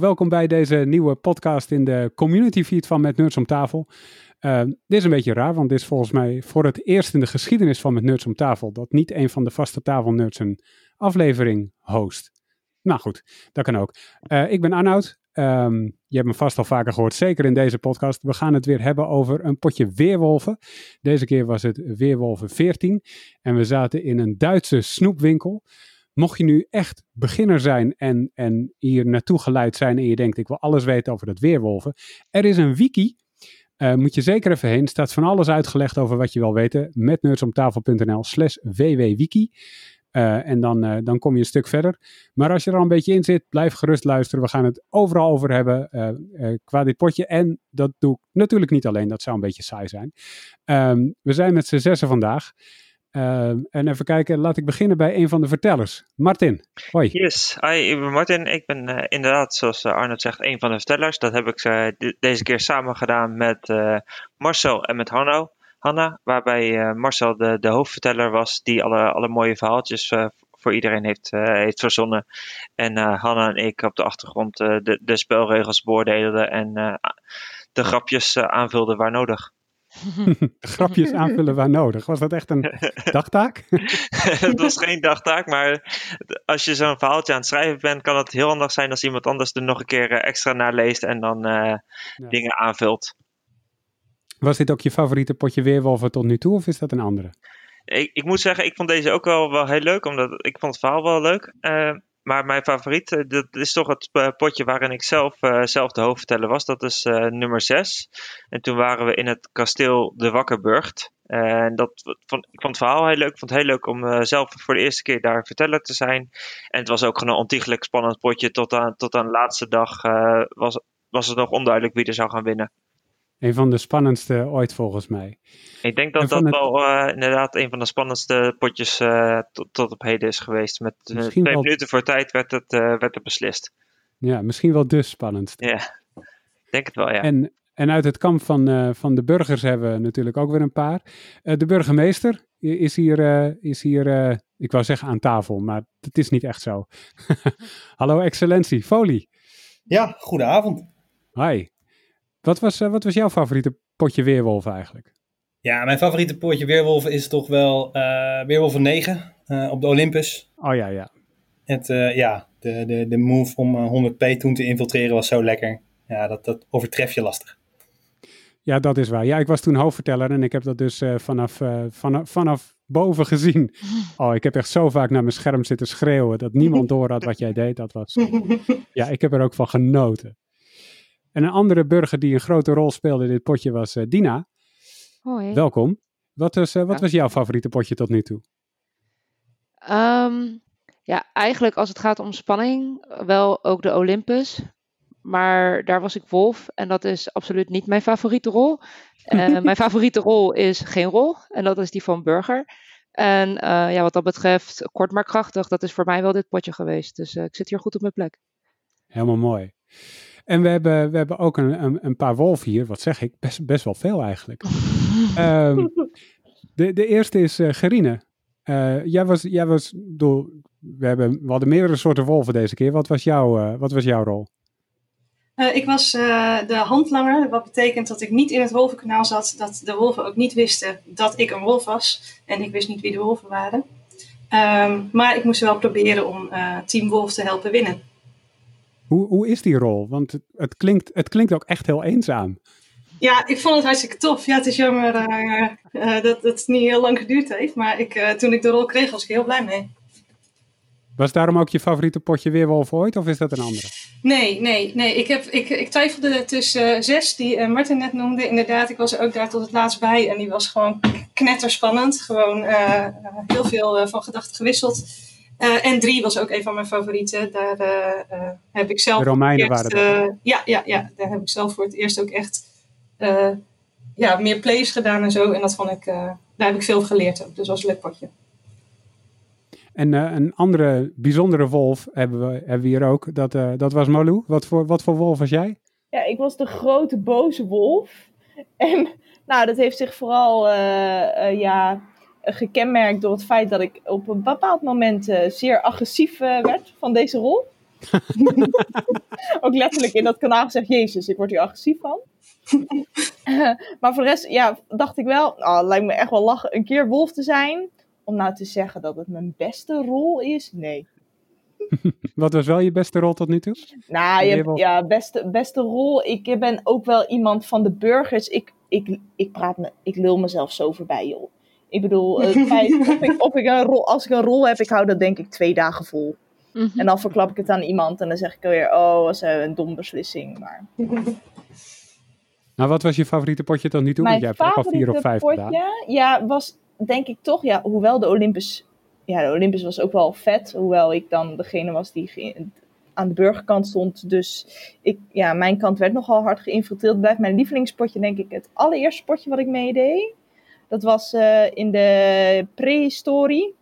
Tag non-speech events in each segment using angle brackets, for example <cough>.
Welkom bij deze nieuwe podcast in de community feed van Met Nerds om tafel. Uh, dit is een beetje raar, want dit is volgens mij voor het eerst in de geschiedenis van Met Nerds om tafel dat niet een van de vaste tafelnerds een aflevering host. Nou goed, dat kan ook. Uh, ik ben Arnoud. Um, je hebt me vast al vaker gehoord, zeker in deze podcast. We gaan het weer hebben over een potje weerwolven. Deze keer was het Weerwolven 14 en we zaten in een Duitse snoepwinkel. Mocht je nu echt beginner zijn en, en hier naartoe geleid zijn en je denkt ik wil alles weten over dat weerwolven. Er is een wiki, uh, moet je zeker even heen. staat van alles uitgelegd over wat je wil weten. Met nerdsomtafel.nl slash wwwiki. Uh, en dan, uh, dan kom je een stuk verder. Maar als je er al een beetje in zit, blijf gerust luisteren. We gaan het overal over hebben qua dit potje. En dat doe ik natuurlijk niet alleen, dat zou een beetje saai zijn. Um, we zijn met z'n zessen vandaag. Uh, en even kijken, laat ik beginnen bij een van de vertellers. Martin, hoi. Yes, hi, ik ben Martin. Ik ben uh, inderdaad, zoals uh, Arnold zegt, een van de vertellers. Dat heb ik de deze keer samen gedaan met Marcel en met. Hanna, waarbij Marcel de, de hoofdverteller was die alle, alle mooie verhaaltjes voor iedereen heeft, heeft verzonnen. En Hanna en ik op de achtergrond de, de spelregels beoordeelden en de grapjes aanvulden waar nodig. <laughs> grapjes aanvullen waar nodig. Was dat echt een <laughs> dagtaak? <laughs> het was geen dagtaak, maar als je zo'n verhaaltje aan het schrijven bent, kan het heel handig zijn als iemand anders er nog een keer extra naar leest en dan uh, ja. dingen aanvult. Was dit ook je favoriete potje weerwolven tot nu toe, of is dat een andere? Ik, ik moet zeggen, ik vond deze ook wel, wel heel leuk, omdat ik vond het verhaal wel leuk. Uh, maar mijn favoriet, uh, dat is toch het uh, potje waarin ik zelf, uh, zelf de hoofdverteller was. Dat is nummer 6. En toen waren we in het kasteel De Wakkerburgt. En dat ik vond het verhaal heel leuk. Ik vond het heel leuk om zelf voor de eerste keer daar verteller te zijn. En het was ook een ontiegelijk spannend potje. Tot aan, tot aan de laatste dag was, was het nog onduidelijk wie er zou gaan winnen. Een van de spannendste ooit volgens mij. Ik denk dat dat het... wel uh, inderdaad een van de spannendste potjes uh, tot, tot op heden is geweest. Met uh, twee wel... minuten voor tijd werd het, werd het beslist. Ja, misschien wel de spannendste. Ja, denk het wel, ja. En, en uit het kamp van, van de burgers hebben we natuurlijk ook weer een paar. de burgemeester is hier, is hier ik wou zeggen aan tafel, maar het is niet echt zo. <laughs> Hallo excellentie, Folie. Ja, goedenavond. Hi. Wat was, uh, wat was jouw favoriete potje Weerwolf eigenlijk? Ja, mijn favoriete potje Weerwolf is toch wel uh, Weerwolf 9 uh, op de Olympus. Oh ja, ja. Het, ja, de, de, de move om 100p toen te infiltreren was zo lekker. Ja, dat, dat overtref je lastig. Ja, dat is waar. Ja, ik was toen hoofdverteller en ik heb dat dus vanaf, vanaf, vanaf boven gezien. <laughs> Oh, ik heb echt zo vaak naar mijn scherm zitten schreeuwen dat niemand <laughs> door had wat jij deed. Dat was, ja, ik heb er ook van genoten. En een andere burger die een grote rol speelde in dit potje was uh, Dina. Hoi. Welkom. Wat, was, uh, wat ja. was jouw favoriete potje tot nu toe? Um, ja, eigenlijk als het gaat om spanning, wel ook de Olympus. Maar daar was ik wolf en dat is absoluut niet mijn favoriete rol. Uh, <laughs> mijn favoriete rol is geen rol en dat is die van burger. En ja, wat dat betreft, kort maar krachtig, dat is voor mij wel dit potje geweest. Dus ik zit hier goed op mijn plek. Helemaal mooi. En we hebben, we hebben ook een, een, een paar wolven hier. Wat zeg ik? Best, best wel veel eigenlijk. um, <laughs> de, de eerste is uh, Gerine. Uh, jij was, jij was door, we, hebben, we hadden meerdere soorten wolven deze keer. Wat was, jouw, uh, wat was jouw rol? Uh, ik was de handlanger, wat betekent dat ik niet in het wolvenkanaal zat, dat de wolven ook niet wisten dat ik een wolf was. En ik wist niet wie de wolven waren. Um, maar ik moest wel proberen om Team Wolf te helpen winnen. Hoe, hoe is die rol? Want het, het, klinkt, het klinkt ook echt heel eenzaam. Ja, ik vond het hartstikke tof. Ja, het is jammer uh, uh, dat, dat het niet heel lang geduurd heeft. Maar ik, uh, toen ik de rol kreeg, was ik heel blij mee. Was daarom ook je favoriete potje Weerwolf ooit? Of is dat een andere? Nee, nee, nee. Ik, heb, ik, ik twijfelde tussen zes, die Martin net noemde. Inderdaad, ik was er ook daar tot het laatst bij. En die was gewoon knetterspannend. Gewoon heel veel van gedachten gewisseld. Uh, en drie was ook een van mijn favorieten. Daar uh, uh, heb ik zelf. De Romeinen eerst, waren dat. ja, ja, ja, daar heb ik zelf voor het eerst ook echt ja, meer plays gedaan en zo. En dat vond ik, daar heb ik veel geleerd ook. Dus dat was een leuk potje. En een andere bijzondere wolf hebben we, hebben we hier ook. Dat, dat was Malou. Wat voor, wat voor wolf was jij? Ja, ik was de grote boze wolf. En nou, dat heeft zich vooral ja, gekenmerkt door het feit dat ik op een bepaald moment uh, zeer agressief uh, werd van deze rol. <laughs> ook letterlijk in dat kanaal gezegd, jezus, ik word hier agressief van. <laughs> maar voor de rest, ja, dacht ik wel, oh, het lijkt me echt wel lachen een keer wolf te zijn. Om nou te zeggen dat het mijn beste rol is, nee. <laughs> Wat was wel je beste rol tot nu toe? Nou, je, ja, beste, beste rol. Ik ben ook wel iemand van de burgers. Ik, ik, ik praat me, ik lul mezelf zo voorbij, joh. Ik bedoel, <laughs> het feit, of, ik, of ik een rol, als ik een rol heb, ik hou dat denk ik twee dagen vol. Mhm. En dan verklap ik het aan iemand en dan zeg ik weer, oh, was een dom beslissing. Maar... <laughs> Nou, wat was je favoriete potje tot nu toe? Mijn Want jij hebt ook al vier of vijf potje, gedaan. Ja, was denk ik toch, ja, hoewel de Olympus, ja, de Olympus was ook wel vet. Hoewel ik dan degene was die aan de burgerkant stond. Dus ik, ja, mijn kant werd nogal hard geïnfiltreerd. Blijft mijn lievelingspotje denk ik het allereerste potje wat ik meedeed. Dat was uh, in de prehistorie.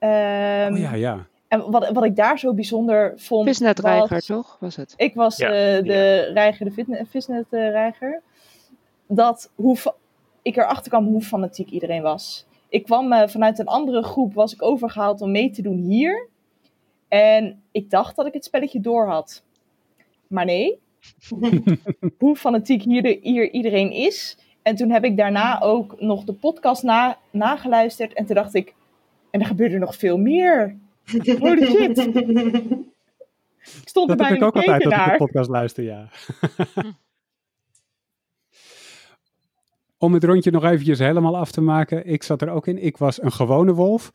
Um, oh ja, ja. En wat, wat ik daar zo bijzonder vond. Visnetreiger, toch? Was het? Ik was uh, de reiger, de visnetreiger. dat hoe ik erachter kwam hoe fanatiek iedereen was. Ik kwam uh, vanuit een andere groep, was ik overgehaald om mee te doen hier. En ik dacht dat ik het spelletje door had. Maar nee. <laughs> hoe fanatiek hier, de, hier iedereen is. En toen heb ik daarna ook nog de podcast na, nageluisterd. En toen dacht ik, en er gebeurde nog veel meer. Holy shit. <laughs> Ik stond dat er heb ik ook altijd dat ik de podcast luister, ja. Om het rondje nog eventjes helemaal af te maken. Ik zat er ook in. Ik was een gewone wolf.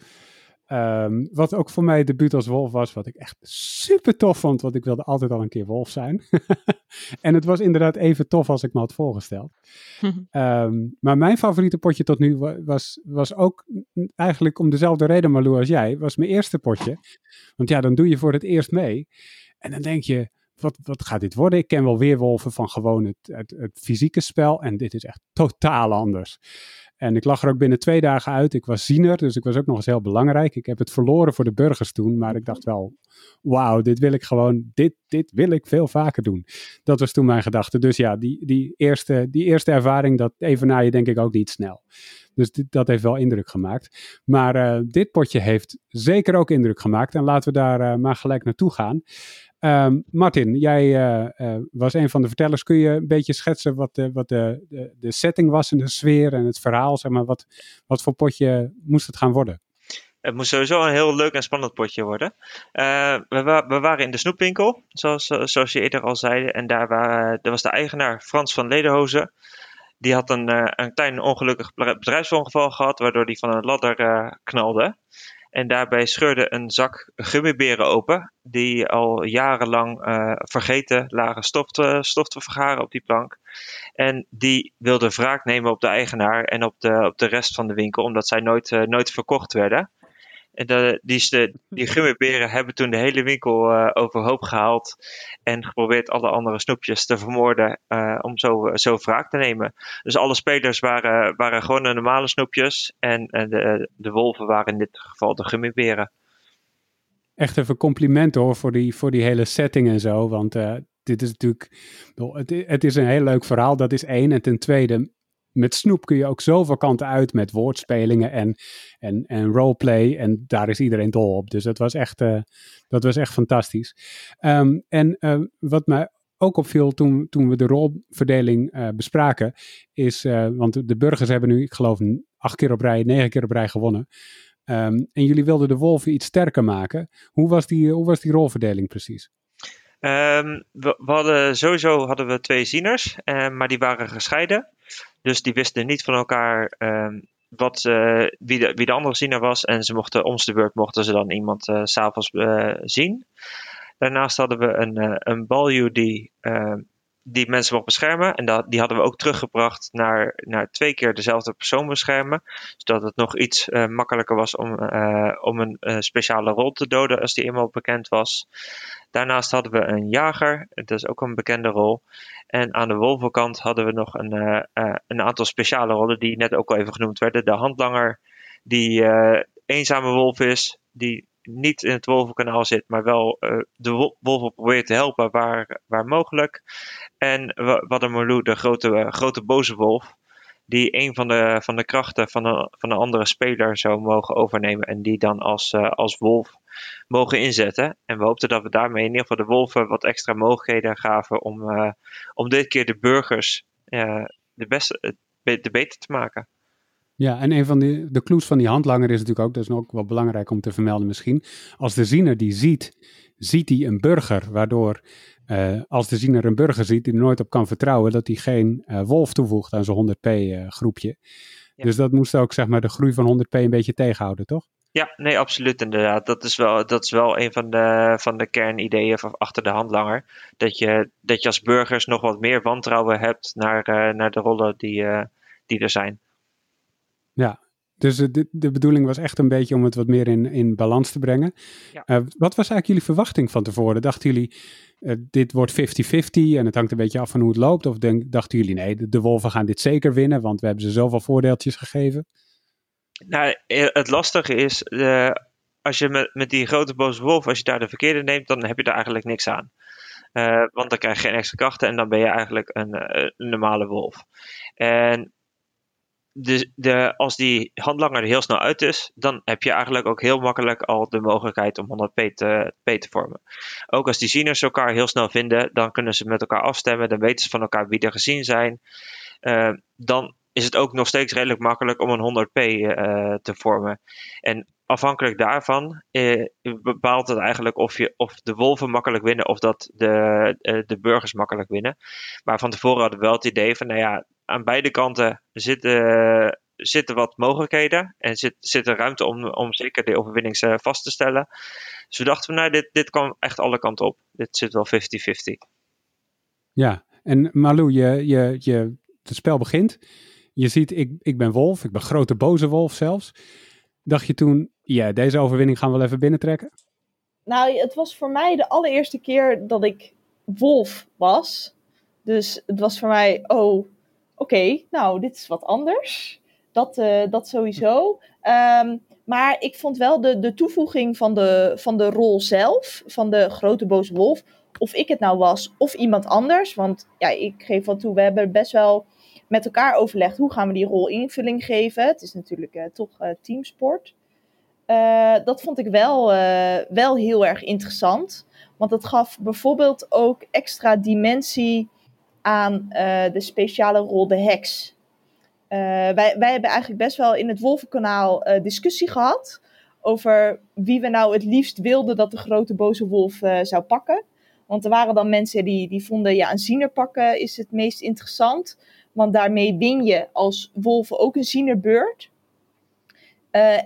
Ehm, wat ook voor mij debuut als wolf was, wat ik echt super tof vond, want ik wilde altijd al een keer wolf zijn. <laughs> en het was inderdaad even tof als ik me had voorgesteld. <laughs> Ehm, maar mijn favoriete potje tot nu was, was ook eigenlijk om dezelfde reden, Marlou, als jij, was mijn eerste potje. Want ja, dan doe je voor het eerst mee. En dan denk je, wat, wat gaat dit worden? Ik ken wel weerwolven van gewoon het, het, het fysieke spel en dit is echt totaal anders. En ik lag er ook binnen twee dagen uit. Ik was ziener, dus ik was ook nog eens heel belangrijk. Ik heb het verloren voor de burgers toen, maar ik dacht wel, wauw, dit wil ik gewoon, dit, dit wil ik veel vaker doen. Dat was toen mijn gedachte. Dus ja, die, die, eerste, die eerste ervaring, dat even na je denk ik ook niet snel. Dus dit, dat heeft wel indruk gemaakt. Maar uh, dit potje heeft zeker ook indruk gemaakt. En laten we daar uh, maar gelijk naartoe gaan. Um, Martin, jij uh, uh, was een van de vertellers. Kun je een beetje schetsen wat, de, wat de, de, de, setting was en de sfeer en het verhaal? Zeg maar, wat, wat voor potje moest het gaan worden? Het moest sowieso een heel leuk en spannend potje worden. Uh, we, we, waren in de snoepwinkel, zoals, zoals je eerder al zei. En daar was de eigenaar Frans van Lederhozen. Die had een, een klein ongelukkig bedrijfsongeval gehad, waardoor hij van een ladder knalde. En daarbij scheurde een zak gummiberen open, die al jarenlang uh, vergeten lagen stof te, te vergaren op die plank. En die wilde wraak nemen op de eigenaar en op de, op de rest van de winkel, omdat zij nooit, uh, nooit verkocht werden. En de, die, die <laughs> gummiberen hebben toen de hele winkel uh, overhoop gehaald. En geprobeerd alle andere snoepjes te vermoorden. Uh, om zo, zo wraak te nemen. Dus alle spelers waren, waren gewoon de normale snoepjes. En, en de, de wolven waren in dit geval de gummiberen. Echt even compliment hoor voor die, voor die hele setting en zo. Want uh, dit is natuurlijk. Het, het is een heel leuk verhaal, dat is één. En ten tweede, met Snoep kun je ook zoveel kanten uit met woordspelingen en, en, en roleplay. En daar is iedereen dol op. Dus dat was echt, uh, dat was echt fantastisch. Um, en uh, wat mij ook opviel toen, toen we de rolverdeling uh, bespraken, is, want de burgers hebben nu, ik geloof, acht keer op rij, negen keer op rij gewonnen. Um, en jullie wilden de wolven iets sterker maken. Hoe was die, hoe was die rolverdeling precies? Um, we, hadden sowieso hadden we twee zieners, maar die waren gescheiden. Dus die wisten niet van elkaar um, wat, uh, wie, de, wie de andere ziener was. En ze mochten om de beurt mochten ze dan iemand uh, s'avonds uh, zien. Daarnaast hadden we een, een balju die, ehm, die mensen mocht beschermen. En dat, die hadden we ook teruggebracht naar, naar twee keer dezelfde persoon beschermen. Zodat het nog iets makkelijker was om, om een speciale rol te doden als die eenmaal bekend was. Daarnaast hadden we een jager, dat is ook een bekende rol. En aan de wolvenkant hadden we nog een, een aantal speciale rollen die net ook al even genoemd werden. De handlanger, die eenzame wolf is, die niet in het wolvenkanaal zit, maar wel de wolven probeert te helpen waar, waar mogelijk. En Wadamolu, de grote, grote boze wolf, die een van de, van de krachten van een, van een andere speler zou mogen overnemen. En die dan als, als wolf mogen inzetten. En we hoopten dat we daarmee in ieder geval de wolven wat extra mogelijkheden gaven om, om dit keer de burgers de, beste, de beter te maken. Ja, en een van de, de clues van die handlanger is natuurlijk ook, dat is ook wel belangrijk om te vermelden misschien. Als de ziener die ziet, ziet hij een burger, waardoor uh, als de ziener een burger ziet die er nooit op kan vertrouwen, dat hij geen uh, wolf toevoegt aan zijn 100p uh, groepje. Ja. Dus dat moest ook zeg maar de groei van 100p een beetje tegenhouden, toch? Ja, nee, absoluut inderdaad. Dat is wel, dat is wel een van de, van de kernideeën van achter de handlanger. Dat je, dat je als burgers nog wat meer wantrouwen hebt naar, naar de rollen die, die er zijn. Ja, dus de, de bedoeling was echt een beetje om het wat meer in, in balans te brengen. Ja. Uh, wat was eigenlijk jullie verwachting van tevoren? Dachten jullie, uh, dit wordt 50-50 en het hangt een beetje af van hoe het loopt? Of denk, dachten jullie, nee, de, de, Wolven gaan dit zeker winnen, want we hebben ze zoveel voordeeltjes gegeven? Nou, eh, het lastige is, uh, als je met, met die grote boze wolf, als je daar de verkeerde neemt, dan heb je er eigenlijk niks aan. want dan krijg je geen extra krachten en dan ben je eigenlijk een, een normale wolf. En de, de, als die handlanger er heel snel uit is, dan heb je eigenlijk ook heel makkelijk al de mogelijkheid om 100p te, te vormen. Ook als die zieners elkaar heel snel vinden, dan kunnen ze met elkaar afstemmen, dan weten ze van elkaar wie er gezien zijn. Uh, dan is het ook nog steeds redelijk makkelijk om een 100p uh, eh, te vormen. En afhankelijk daarvan uh, bepaalt het eigenlijk of, je, of de wolven makkelijk winnen of dat de, de burgers makkelijk winnen. Maar van tevoren hadden we wel het idee van, nou ja, aan beide kanten zitten, zitten wat mogelijkheden en zit, zit er ruimte om, om zeker de overwinning eh, vast te stellen. Dus we dachten, nou, dit, dit kan echt alle kanten op. Dit zit wel 50-50. Ja, en Malou, je, je, je, het spel begint. Je ziet, ik, ik ben wolf, ik ben grote boze wolf zelfs. Dacht je toen, ja, deze overwinning gaan we wel even binnentrekken? Nou, het was voor mij de allereerste keer dat ik wolf was. Dus het was voor mij, oh, oké, nou, dit is wat anders. Dat, uh, dat sowieso. Um, maar ik vond wel de, de toevoeging van de, van de rol zelf, van de grote boze wolf, of ik het nou was of iemand anders. Want ja, ik geef wel toe, we hebben best wel met elkaar overlegd hoe gaan we die rol invulling geven. Het is natuurlijk uh, toch uh, teamsport. Dat vond ik wel, wel heel erg interessant. Want het gaf bijvoorbeeld ook extra dimensie aan uh, de speciale rol de heks. Uh, wij, wij hebben eigenlijk best wel in het Wolvenkanaal uh, discussie gehad over wie we nou het liefst wilden dat de grote boze wolf zou pakken. Want er waren dan mensen die, die vonden, ja, een ziener pakken is het meest interessant. Want daarmee win je als wolven ook een zienerbeurt.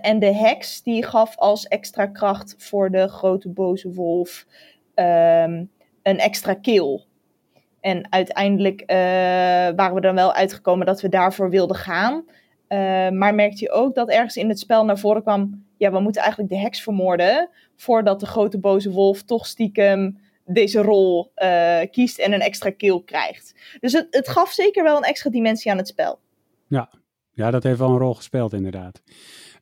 En de heks die gaf als extra kracht voor de grote boze wolf um, een extra kill. En uiteindelijk uh, waren we dan wel uitgekomen dat we daarvoor wilden gaan. Uh, maar merkte je ook dat ergens in het spel naar voren kwam: ja, we moeten eigenlijk de heks vermoorden. Voordat de grote boze wolf toch stiekem deze rol uh, kiest en een extra kill krijgt. Dus het, gaf zeker wel een extra dimensie aan het spel. Ja, ja dat heeft wel een rol gespeeld, inderdaad.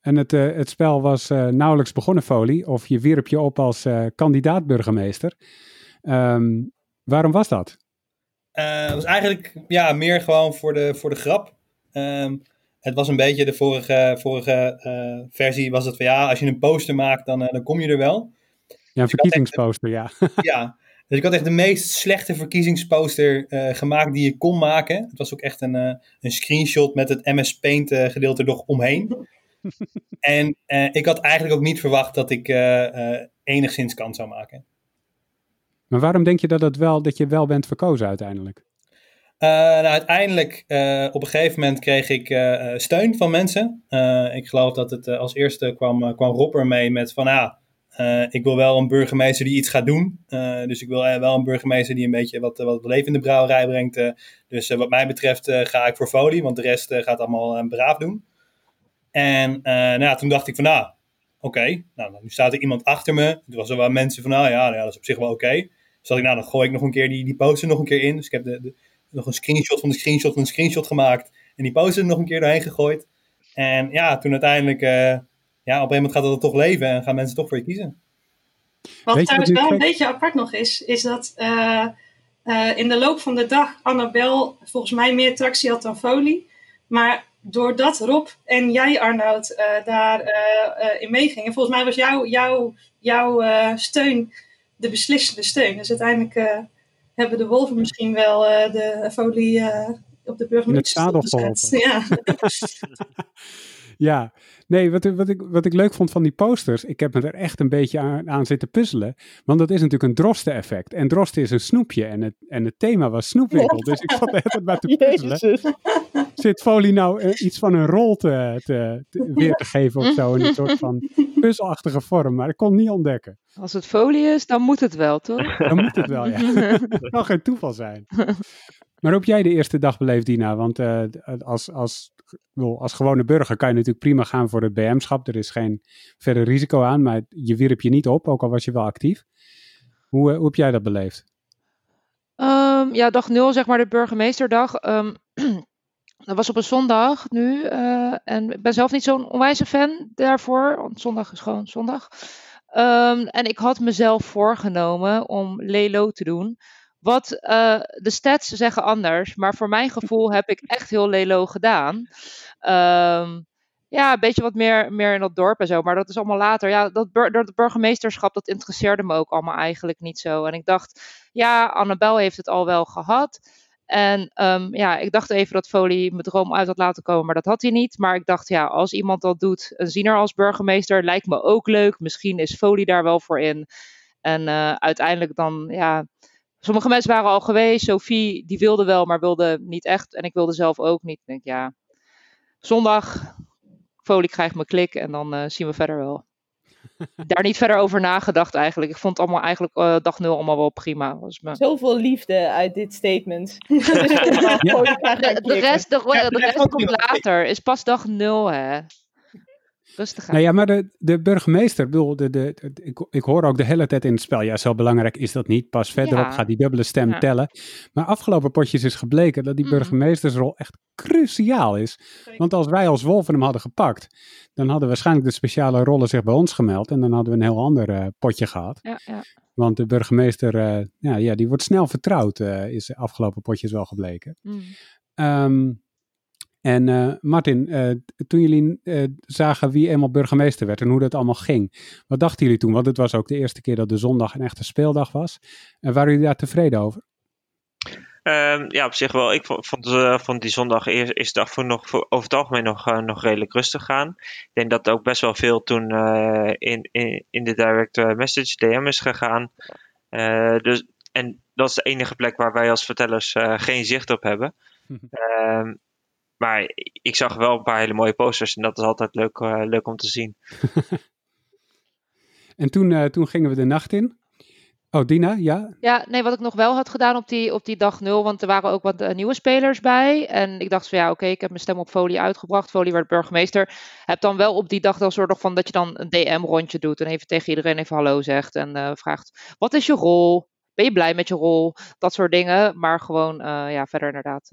En het, het spel was nauwelijks begonnen, Folie, of je wierp je op als kandidaat burgemeester. Um, waarom was dat? Het was eigenlijk ja, meer gewoon voor de, voor de grap. Um, het was een beetje de vorige, vorige uh, versie was het van ja, als je een poster maakt, dan, uh, dan kom je er wel. Ja, een dus verkiezingsposter, ja. <laughs> ja, dus ik had echt de meest slechte verkiezingsposter gemaakt die je kon maken. Het was ook echt een, een screenshot met het MS Paint gedeelte nog omheen. <laughs> en ik had eigenlijk ook niet verwacht dat ik enigszins kans zou maken. Maar waarom denk je dat, wel, dat je wel bent verkozen uiteindelijk? Uh, nou, uiteindelijk, uh, op een gegeven moment kreeg ik uh, steun van mensen. ik geloof dat het als eerste kwam, kwam Rob ermee met van, ah, ik wil wel een burgemeester die iets gaat doen. dus ik wil wel een burgemeester die een beetje wat, wat leven in de brouwerij brengt. dus wat mij betreft ga ik voor folie, want de rest gaat allemaal braaf doen. En nou, toen dacht ik van, nou, oké, nou, nu staat er iemand achter me. Er was er wel mensen van, nou ja, ja, dat is op zich wel oké. Dus dacht ik, nou, dan gooi ik nog een keer die, die poster nog een keer in. Dus ik heb de, de, nog een screenshot van de screenshot van de screenshot gemaakt. En die poster nog een keer doorheen gegooid. En ja, toen uiteindelijk, uh, ja, op een gegeven moment gaat het toch leven en gaan mensen toch voor je kiezen. Wat trouwens wel een beetje apart nog is, is dat uh, uh, in de loop van de dag Annabel volgens mij meer tractie had dan Folie. Maar doordat Rob en jij, Arnoud, uh, daar uh, in meegingen. Volgens mij was jouw jou, jou, steun de beslissende steun. Dus uiteindelijk hebben de Wolven misschien wel de folie op de burgemeester gezet. Ja. <laughs> <laughs> ja, nee, wat, wat, ik, wat ik leuk vond van die posters, ik heb me er echt een beetje aan, aan zitten puzzelen. Want dat is natuurlijk een drosten-effect. En drosten is een snoepje. En het, en het thema was snoepwinkel. Dus ik zat er echt maar te <laughs> puzzelen. Zit Folie nou eh, iets van een rol te, te, weer te geven of zo? In een soort van puzzelachtige vorm. Maar ik kon het niet ontdekken. Als het folie is, dan moet het wel, toch? <laughs> Dan moet het wel, ja. <laughs> Het kan geen toeval zijn. Maar hoe heb jij de eerste dag beleefd, Dina? Want uh, als, als, als gewone burger kan je natuurlijk prima gaan voor het BM-schap. Er is geen verder risico aan, maar je wierp je niet op, ook al was je wel actief. Hoe, uh, hoe heb jij dat beleefd? Um, ja, dag nul, zeg maar de burgemeesterdag. Um, <clears throat> dat was op een zondag nu. Uh, en ik ben zelf niet zo'n onwijze fan daarvoor, want zondag is gewoon zondag. Um, en ik had mezelf voorgenomen om Lelo te doen. Wat uh, de stats zeggen anders, maar voor mijn gevoel heb ik echt heel lelo gedaan. Um, ja, een beetje wat meer, meer in dat dorp en zo, maar dat is allemaal later. Ja, dat, dat burgemeesterschap, dat interesseerde me ook allemaal eigenlijk niet zo. En ik dacht, ja, Annabel heeft het al wel gehad. En um, ja, ik dacht even dat Folie mijn droom uit had laten komen, maar dat had hij niet. Maar ik dacht, ja, als iemand dat doet, een ziener als burgemeester, lijkt me ook leuk. Misschien is Folie daar wel voor in. En uh, uiteindelijk dan, ja, Sommige mensen waren al geweest. Sophie, die wilde wel, maar wilde niet echt. En ik wilde zelf ook niet. Ik denk, ja, zondag, folie krijgt mijn klik en dan uh, zien we verder wel. <laughs> Daar niet verder over nagedacht eigenlijk. Ik vond het allemaal eigenlijk uh, dag nul allemaal wel prima. Was me... Zoveel liefde uit dit statement. <laughs> dus ja. de, de, rest, de, de rest komt later. Is pas dag nul, hè. Rustig aan. Nou ja, maar de, de burgemeester, bedoel, de, de, ik, ik hoor ook de hele tijd in het spel, ja, zo belangrijk is dat niet. Pas verderop gaat die dubbele stem tellen. Maar afgelopen potjes is gebleken dat die mhm. burgemeestersrol echt cruciaal is. Want als wij als wolven hem hadden gepakt, dan hadden waarschijnlijk de speciale rollen zich bij ons gemeld. En dan hadden we een heel ander uh, potje gehad. Ja, ja. Want de burgemeester, uh, ja, ja, die wordt snel vertrouwd, uh, is de afgelopen potjes wel gebleken. Mm. Um, en uh, Martin, uh, toen jullie uh, zagen wie eenmaal burgemeester werd en hoe dat allemaal ging, wat dachten jullie toen? Want het was ook de eerste keer dat de zondag een echte speeldag was. En waren jullie daar tevreden over? Um, ja, op zich wel. Ik vond, vond die zondag eerste, eerste dag voor nog, voor, over het algemeen nog, nog redelijk rustig gaan. Ik denk dat ook best wel veel toen in, in, in de direct message DM is gegaan. dus, en dat is de enige plek waar wij als vertellers geen zicht op hebben. um, <laughs> Maar ik zag wel een paar hele mooie posters en dat is altijd leuk, uh, leuk om te zien. <laughs> en toen, uh, toen gingen we de nacht in. Oh, Dina, ja? Ja, nee, wat ik nog wel had gedaan op die, op die dag nul, want er waren ook wat uh, nieuwe spelers bij. En ik dacht van ja, oké, okay, ik heb mijn stem op folie uitgebracht. Folie werd burgemeester. Heb dan wel op die dag dan soort van dat je dan een DM-rondje doet en even tegen iedereen even hallo zegt en uh, vraagt, wat is je rol? Ben je blij met je rol? Dat soort dingen. Maar gewoon, uh, ja, verder inderdaad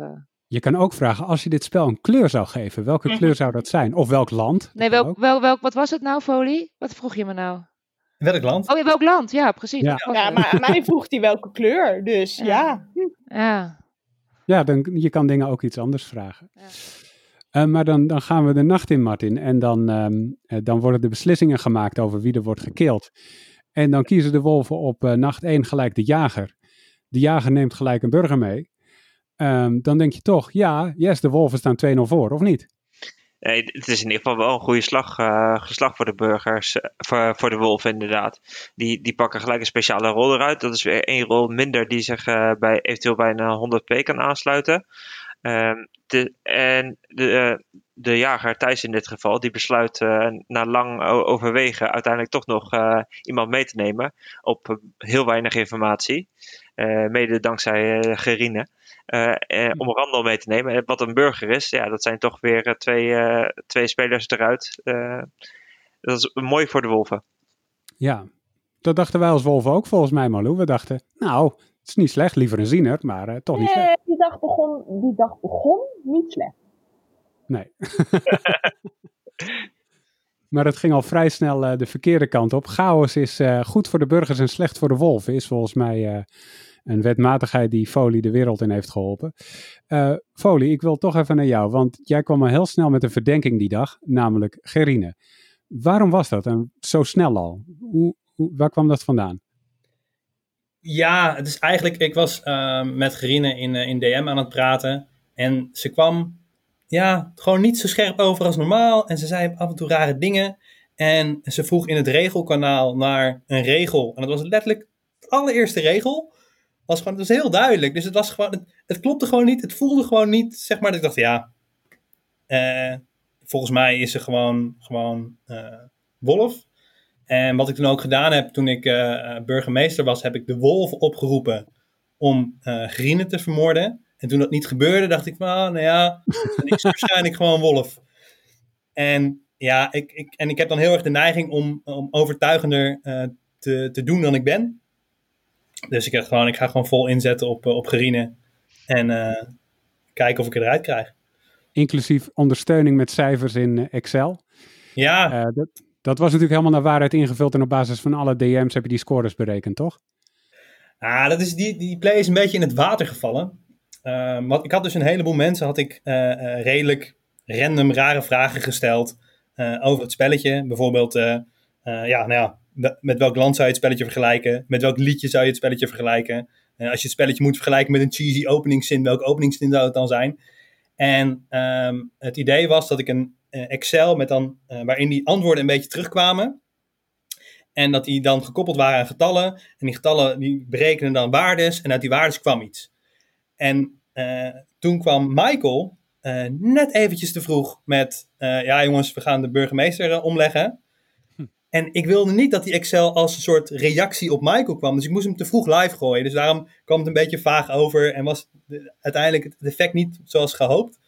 je kan ook vragen, als je dit spel een kleur zou geven, welke mhm. kleur zou dat zijn? Of welk land? Nee, welk, wel, welk, wat was het nou, Folie? Wat vroeg je me nou? Welk land? Oh ja, welk land? Ja, precies. Ja, ja maar aan mij vroeg hij welke kleur, dus ja. Ja, ja. dan, je kan dingen ook iets anders vragen. Ja. Uh, maar dan, dan gaan we de nacht in, Martin. En dan, um, dan worden de beslissingen gemaakt over wie er wordt gekild. En dan kiezen de wolven op uh, nacht 1 gelijk de jager. De jager neemt gelijk een burger mee. Um, dan denk je toch, ja, yes, de Wolven staan 2-0 voor, of niet? Het is in ieder geval wel een goede slag, uh, geslag voor de burgers, uh, voor, voor de wolven inderdaad. Die, die pakken gelijk een speciale rol eruit. Dat is weer één rol minder die zich uh, bij, eventueel bij een 100p kan aansluiten. Um, de, en de, de jager Thijs in dit geval, die besluit na lang overwegen uiteindelijk toch nog iemand mee te nemen op heel weinig informatie. mede dankzij Gerine. Uh, om een randel mee te nemen. Wat een burger is, ja, dat zijn toch weer twee, twee spelers eruit. dat is mooi voor de Wolven. Ja, dat dachten wij als Wolven ook volgens mij, Malou. We dachten, nou, het is niet slecht, liever een ziener, maar uh, toch niet slecht. Nee, die dag begon, die dag begon niet slecht. Nee. <laughs> maar het ging al vrij snel uh, de verkeerde kant op. Chaos is uh, goed voor de burgers en slecht voor de wolven, is volgens mij een wetmatigheid die Folie de wereld in heeft geholpen. Uh, Folie, ik wil toch even naar jou, want jij kwam al heel snel met een verdenking die dag, namelijk Gerine. Waarom was dat en zo snel al? Hoe, hoe, waar kwam dat vandaan? Ja, het is eigenlijk, ik was uh, met Gerine in, uh, in DM aan het praten en ze kwam ja, gewoon niet zo scherp over als normaal en ze zei af en toe rare dingen. En ze vroeg in het regelkanaal naar een regel. En dat was letterlijk de allereerste regel. Was gewoon, het was heel duidelijk. Dus het was gewoon, het, klopte gewoon niet. Het voelde gewoon niet, zeg maar, dat ik dacht, ja, uh, volgens mij is ze gewoon, gewoon uh, wolf. En wat ik toen ook gedaan heb, toen ik uh, burgemeester was, heb ik de wolf opgeroepen om Grienen te vermoorden. En toen dat niet gebeurde, dacht ik ah, nou ja, dan is <laughs> waarschijnlijk gewoon wolf. En ja, ik, ik, en ik heb dan heel erg de neiging om, om overtuigender te, te doen dan ik ben. Dus ik, heb gewoon, ik ga gewoon vol inzetten op, op Gerine. En uh, kijken of ik het eruit krijg. Inclusief ondersteuning met cijfers in Excel. Ja. Uh, dat, dat was natuurlijk helemaal naar waarheid ingevuld. En op basis van alle DM's heb je die scores berekend, toch? Ah, dat is, die, die play is een beetje in het water gevallen. Uh, want ik had dus een heleboel mensen, had ik redelijk random rare vragen gesteld. Over het spelletje. Bijvoorbeeld, ja, nou ja, met welk land zou je het spelletje vergelijken? Met welk liedje zou je het spelletje vergelijken? als je het spelletje moet vergelijken met een cheesy openingszin, welke openingszin zou het dan zijn? En um, het idee was dat ik een Excel met dan, waarin die antwoorden een beetje terugkwamen. En dat die dan gekoppeld waren aan getallen. En die getallen die berekenen dan waardes. En uit die waardes kwam iets. En toen kwam Michael, net eventjes te vroeg met, ja jongens, we gaan de burgemeester omleggen. En ik wilde niet dat die Excel als een soort reactie op Michael kwam. Dus ik moest hem te vroeg live gooien. Dus daarom kwam het een beetje vaag over en was de, uiteindelijk het effect niet zoals gehoopt.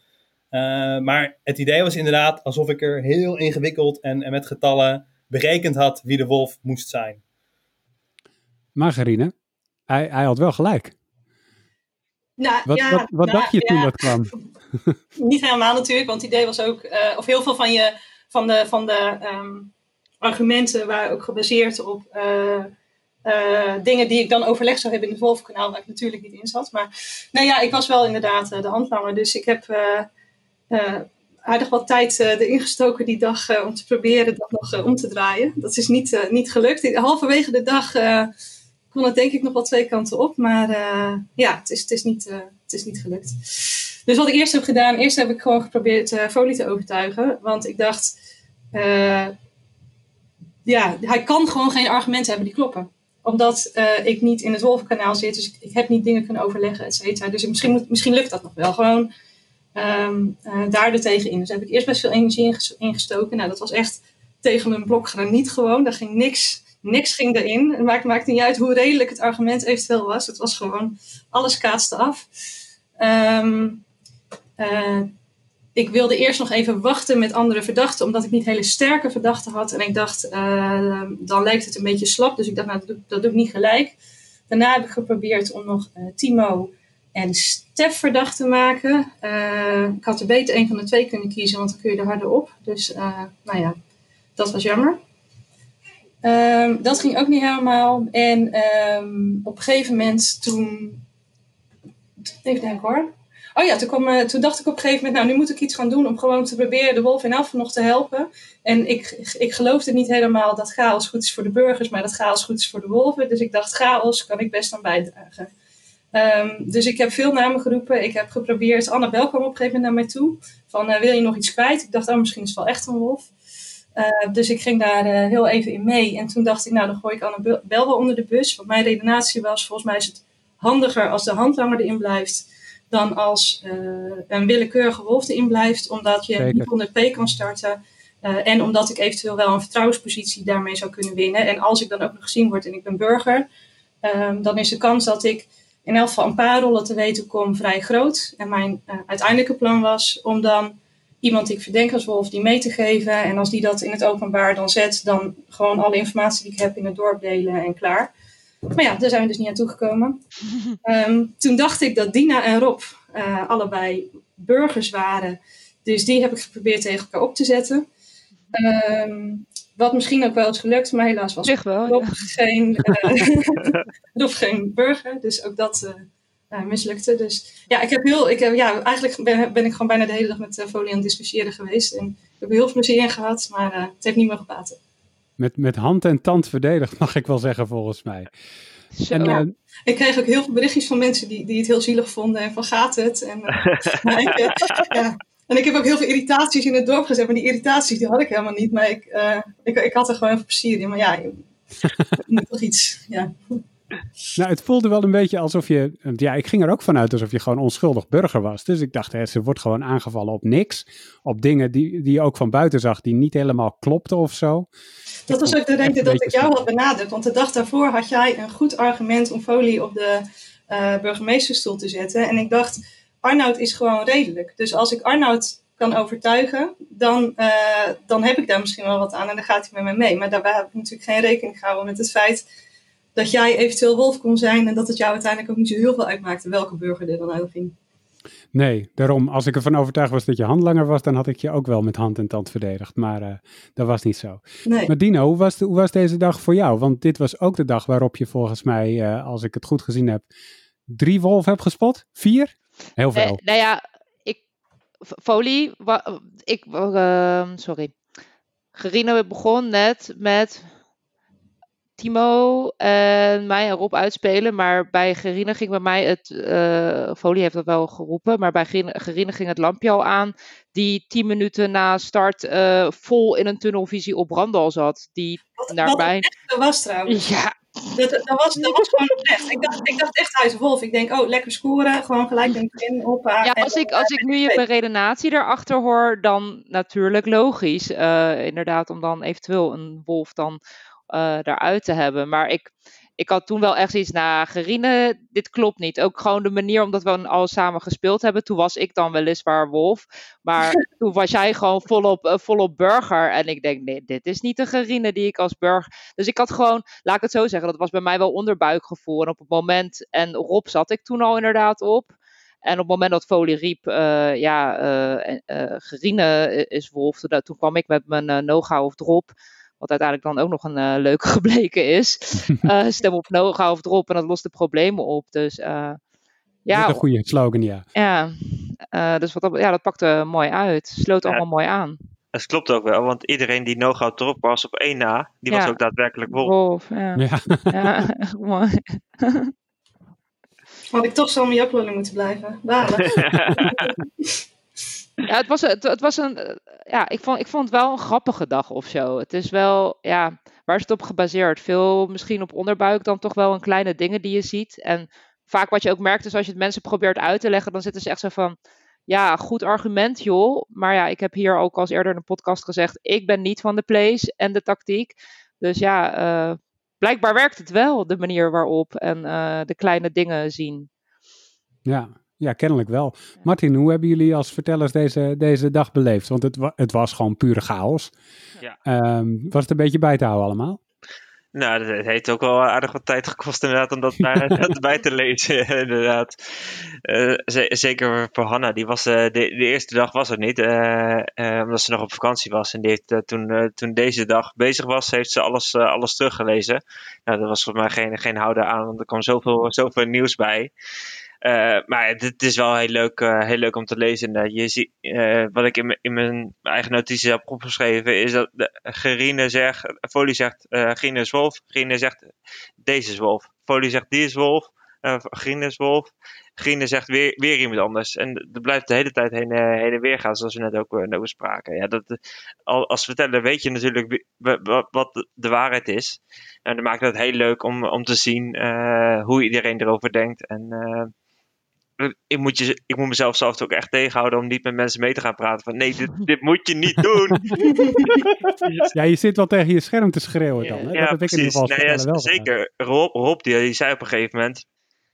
maar het idee was inderdaad alsof ik er heel ingewikkeld en, en met getallen berekend had wie de wolf moest zijn. Margarine, hij, hij had wel gelijk. Nou, wat ja, wat, wat nou, dacht je toen ja. dat kwam? <laughs> Niet helemaal natuurlijk, want het idee was ook, uh, of heel veel van, je, van de, van de um, argumenten waren ook gebaseerd op uh, uh, dingen die ik dan overlegd zou hebben in het Wolfkanaal, waar ik natuurlijk niet in zat. Maar nou ja, ik was wel inderdaad de handlanger, dus ik heb aardig wat tijd erin gestoken die dag om te proberen dat nog om te draaien. Dat is niet, niet gelukt. Halverwege de dag kon het denk ik nog wel twee kanten op. Maar ja, het is, het, is niet, het is niet gelukt. Dus wat ik eerst heb gedaan, eerst heb ik gewoon geprobeerd Folie te overtuigen. Want ik dacht, ja, hij kan gewoon geen argumenten hebben die kloppen. Omdat ik niet in het Wolvenkanaal zit, dus ik, heb niet dingen kunnen overleggen, et cetera. Dus misschien, misschien lukt dat nog wel. Gewoon um, daar er tegenin. Dus daar heb ik eerst best veel energie ingestoken. Nou, dat was echt tegen een blok graniet gewoon. Daar ging niks niks ging erin. Het maakt, niet uit hoe redelijk het argument eventueel was. Het was gewoon, alles kaatste af. Um, ik wilde eerst nog even wachten met andere verdachten, omdat ik niet hele sterke verdachten had. En ik dacht, uh, dan lijkt het een beetje slap. Dus ik dacht, nou, dat doe, ik niet gelijk. Daarna heb ik geprobeerd om nog uh, Timo en Stef verdacht te maken. ik had er beter een van de twee kunnen kiezen, want dan kun je er harder op. Dus, nou ja, dat was jammer. Um, dat ging ook niet helemaal. En um, op een gegeven moment toen. Even denken hoor. Oh ja, toen, kwam, uh, toen dacht ik op een gegeven moment, nou nu moet ik iets gaan doen om gewoon te proberen de wolf in Alphen nog te helpen. En ik, ik geloofde niet helemaal dat chaos goed is voor de burgers, maar dat chaos goed is voor de wolven. Dus ik dacht, chaos kan ik best aan bijdragen. Um, dus ik heb veel namen geroepen. Ik heb geprobeerd, Annabel kwam op een gegeven moment naar mij toe. Van, uh, wil je nog iets kwijt? Ik dacht, oh misschien is het wel echt een wolf. Uh, dus ik ging daar uh, heel even in mee. En toen dacht ik, nou dan gooi ik Annabel wel onder de bus. Want mijn redenatie was, volgens mij is het handiger als de handlanger erin blijft. Dan als uh, een willekeurige wolf erin blijft. Omdat je Zeker. niet onder P kan starten. en omdat ik eventueel wel een vertrouwenspositie daarmee zou kunnen winnen. En als ik dan ook nog gezien word en ik ben burger. Um, dan is de kans dat ik in elk geval een paar rollen te weten kom vrij groot. En mijn uiteindelijke plan was om dan iemand die ik verdenk als wolf die mee te geven. En als die dat in het openbaar dan zet, dan gewoon alle informatie die ik heb in het dorp delen en klaar. Maar ja, daar zijn we dus niet aan toegekomen. um, <laughs> toen dacht ik dat Dina en Rob uh, allebei burgers waren. Dus die heb ik geprobeerd tegen elkaar op te zetten. Um, Wat misschien ook wel is gelukt, maar helaas was wel. Rob ja. geen, <laughs> eh, <laughs> Rob geen burger. Dus ook dat eh, mislukte. Dus ja, ik heb heel, ik heb, ja, eigenlijk ben, ben ik gewoon bijna de hele dag met Folie aan het discussiëren geweest. En ik heb er heel veel plezier in gehad, maar eh, het heeft niet meer gebaten. Met, met hand en tand verdedigd, <laughs> mag ik wel zeggen, volgens mij. Zo. En, eh, Ik kreeg ook heel veel berichtjes van mensen die, die het heel zielig vonden en van gaat het? En, eh, <laughs> ik, eh, ja. en ik heb ook heel veel irritaties in het dorp gezet, maar die irritaties die had ik helemaal niet. Maar ik, eh, ik, ik had er gewoon even plezier in. Maar ja, je <laughs> moet toch iets. Ja. Nou, het voelde wel een beetje alsof je. Ja, ik ging er ook vanuit alsof je gewoon onschuldig burger was. Dus ik dacht, hè, ze wordt gewoon aangevallen op niks. Op dingen die, die je ook van buiten zag, die niet helemaal klopten of zo. Dat was ook de reden dat ik jou had benaderd. Want de dag daarvoor had jij een goed argument om folie op de eh, burgemeesterstoel te zetten. En ik dacht, Arnoud is gewoon redelijk. Dus als ik Arnoud kan overtuigen, dan, eh, dan heb ik daar misschien wel wat aan en dan gaat hij met mij mee. Maar daarbij heb ik natuurlijk geen rekening gehouden met het feit dat jij eventueel wolf kon zijn en dat het jou uiteindelijk ook niet zo heel veel uitmaakte welke burger er dan uitging. Nee, daarom, als ik ervan overtuigd was dat je handlanger was, dan had ik je ook wel met hand en tand verdedigd. Maar eh, dat was niet zo. Nee. Maar Dino, hoe was, de- hoe was deze dag voor jou? Want dit was ook de dag waarop je volgens mij, eh, als ik het goed gezien heb, drie wolven hebt gespot? Vier? Heel veel. Nee, nou ja, ik, Folie, wa- ik, eh, sorry. Gerine begon net met Timo en mij en Rob uitspelen, maar bij Gerine ging bij mij het, eh Folie heeft dat wel geroepen, maar bij Gerine, ging het lampje al aan, die tien minuten na start eh, vol in een tunnelvisie op Randal zat, die Wat, wat echt zo was trouwens. Ja, Dat, dat, was, dat was gewoon oprecht. Ik dacht, ik dacht echt, hij is wolf. Ik denk, oh, lekker scoren. Gewoon gelijk in het begin op. Ja, als ik, als ik nu je redenatie erachter hoor, dan natuurlijk logisch. eh, inderdaad, om dan eventueel een wolf dan eh daaruit te hebben. Maar ik, ik had toen wel echt zoiets, nou, Gerine, dit klopt niet. Ook gewoon de manier omdat we al samen gespeeld hebben. Toen was ik dan weliswaar wolf. Maar <laughs> toen was jij gewoon volop, eh, volop burger. En ik denk, nee, dit is niet de Gerine die ik als burger... Dus ik had gewoon, laat ik het zo zeggen, dat was bij mij wel onderbuikgevoel. En op het moment, en Rob zat ik toen al inderdaad op. En op het moment dat Folie riep, eh, ja, eh eh, Gerine is wolf, toen, kwam ik met mijn eh, no-ga of drop. Wat uiteindelijk dan ook nog een eh, leuke <laughs> gebleken is. <laughs> Eh, stem op no-ga of drop en dat lost de problemen op. Dus eh, Dat ja, is een goede slogan, ja. ja. Eh, dus wat dat, ja, dat pakte mooi uit. Sloot Ja. allemaal mooi aan. Dat klopt ook wel, want iedereen die no-go erop was op één na, die was ook daadwerkelijk wolf. Wolf, ja. Ja, ja. echt mooi. Had ik toch zo mijn jaklulling moeten blijven. Balen. <laughs> Ja, het was, het, was een. Ja, ik vond, ik vond het wel een grappige dag of zo. Het is wel. Ja, waar is het op gebaseerd? Veel misschien op onderbuik, dan toch wel een kleine dingen die je ziet. En vaak wat je ook merkt is als je het mensen probeert uit te leggen, dan zitten ze echt zo van. Ja, goed argument, joh. Maar ja, ik heb hier ook als eerder in een podcast gezegd: ik ben niet van de plays en de tactiek. Dus ja, eh, blijkbaar werkt het wel, de manier waarop. En eh, de kleine dingen zien. ja, ja, kennelijk wel. Martin, hoe hebben jullie als vertellers deze, deze dag beleefd? Want het, wa- het was gewoon pure chaos. Ja. Ehm, was het een beetje bij te houden allemaal? Nou, het heeft ook wel aardig wat tijd gekost inderdaad om dat bij, <laughs> dat bij te lezen, <laughs> inderdaad. Eh, ze- zeker voor Hanna, die was, eh, de, de eerste dag was er niet, eh, omdat ze nog op vakantie was. En die heeft, toen, toen deze dag bezig was, heeft ze alles, alles teruggelezen. Nou, dat was voor mij geen, geen houden aan, want er kwam zoveel, zoveel nieuws bij. Eh, maar het, is wel heel leuk, eh, heel leuk om te lezen. En, eh, je ziet, wat ik in, mijn- eigen notities heb opgeschreven, is dat Gerine zegt, Folie zegt, Gerine is wolf. Gerine zegt, deze is wolf. Folie zegt, die is wolf. Gerine is wolf. Gerine zegt weer, weer iemand anders. En dat blijft de hele tijd heen, heen en weer gaan, zoals we net ook net bespraken. Ja, dat, al, als verteller weet je natuurlijk wat de- waarheid is. En dat maakt het heel leuk om, om te zien hoe iedereen erover denkt. En ik moet, je, ik moet mezelf zelf ook echt tegenhouden om niet met mensen mee te gaan praten. Van nee, dit, dit moet je niet doen. <laughs> Ja, je zit wel tegen je scherm te schreeuwen dan. Hè? dat ja, heb ik in ieder precies. geval Nee, ja, wel zeker. Rob, Rob die, die zei op een gegeven moment.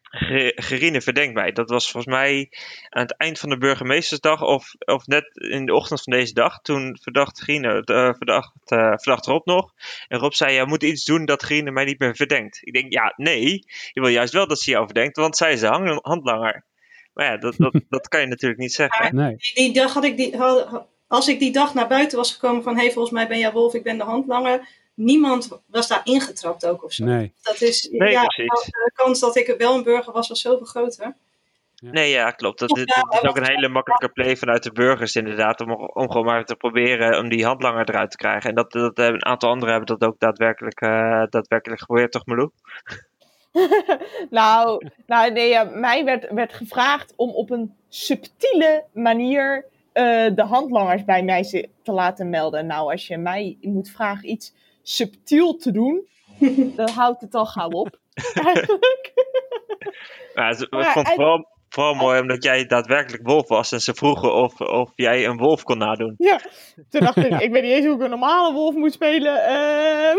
"Ge- Gerine verdenkt mij. Dat was volgens mij aan het eind van de burgemeestersdag of, of net in de ochtend van deze dag. Toen verdacht Gerine, eh, verdacht, eh, verdacht Rob nog. En Rob zei, ja, moet iets doen dat Gerine mij niet meer verdenkt. Ik denk, ja, nee. Je wil juist wel dat ze jou verdenkt, want zij is de handlanger. Maar ja, dat, dat, dat kan je natuurlijk niet zeggen. hè? Nee. Die, die dag had ik die, had, als ik die dag naar buiten was gekomen van... hé, hey, volgens mij ben jij wolf, ik ben de handlanger... niemand was daar ingetrapt ook of zo. Nee. Dat is, Nee, ja, precies. de kans dat ik wel een burger was, was zoveel groter. Nee, ja, klopt. Dat, is ook een hele makkelijke play vanuit de burgers inderdaad. Om, om gewoon maar te proberen om die handlanger eruit te krijgen. En dat, dat, een aantal anderen hebben dat ook daadwerkelijk, eh, daadwerkelijk geprobeerd, toch Malou? <laughs> nou, nou nee, ja, mij werd, werd gevraagd om op een subtiele manier eh, de handlangers bij mij te laten melden. Nou, als je mij moet vragen iets subtiel te doen, <laughs> dan houdt het al gauw op. <laughs> Eigenlijk. Ze- Maar vond vooral, vooral mooi omdat jij daadwerkelijk wolf was. En ze vroegen of, of jij een wolf kon nadoen. Ja, toen dacht ik, ik weet niet eens hoe ik een normale wolf moet spelen. ehm.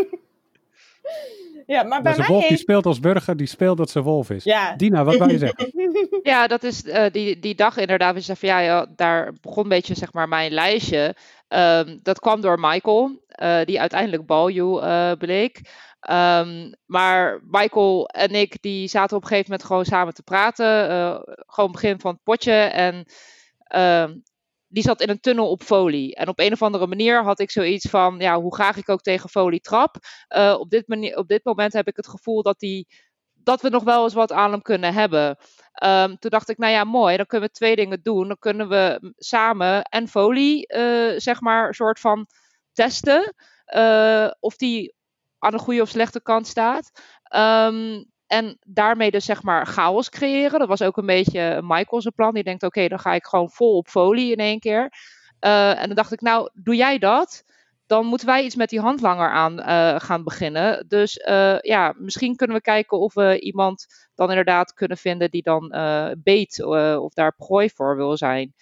Ja, maar bij Dat is een mij wolf die speelt als burger, die speelt dat ze wolf is. Ja, Dina, wat wou je zeggen? <laughs> Ja, dat is eh, die, die dag inderdaad. We zeiden van ja, ja, daar begon een beetje zeg maar mijn lijstje. Ehm, dat kwam door Michael, eh, die uiteindelijk Balju eh bleek. Ehm, maar Michael en ik die zaten op een gegeven moment gewoon samen te praten. eh, gewoon begin van het potje. En ehm, die zat in een tunnel op folie. En op een of andere manier had ik zoiets van, ja, hoe graag ik ook tegen folie trap. eh, op, dit manier, op dit moment heb ik het gevoel dat, die, dat we nog wel eens wat aan hem kunnen hebben. Ehm, toen dacht ik, nou ja, mooi, dan kunnen we twee dingen doen. Dan kunnen we samen en folie, eh, zeg maar, een soort van testen. eh, of die aan de goede of slechte kant staat. Ehm, en daarmee dus zeg maar chaos creëren. Dat was ook een beetje Michael's plan. Die denkt, oké, dan ga ik gewoon vol op folie in één keer. Eh, en dan dacht ik, nou, doe jij dat? Dan moeten wij iets met die handlanger aan eh, gaan beginnen. Dus eh, ja, misschien kunnen we kijken of we iemand dan inderdaad kunnen vinden die dan eh beet eh, of daar prooi voor wil zijn.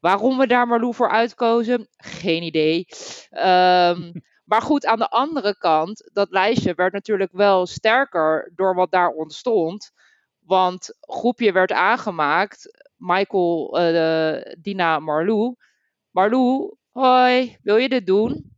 Waarom we daar Marlou voor uitkozen, geen idee. Ehm, maar goed, aan de andere kant, dat lijstje werd natuurlijk wel sterker door wat daar ontstond. Want groepje werd aangemaakt. Michael, eh, Dina, Marlou. Marlou, hoi, wil je dit doen?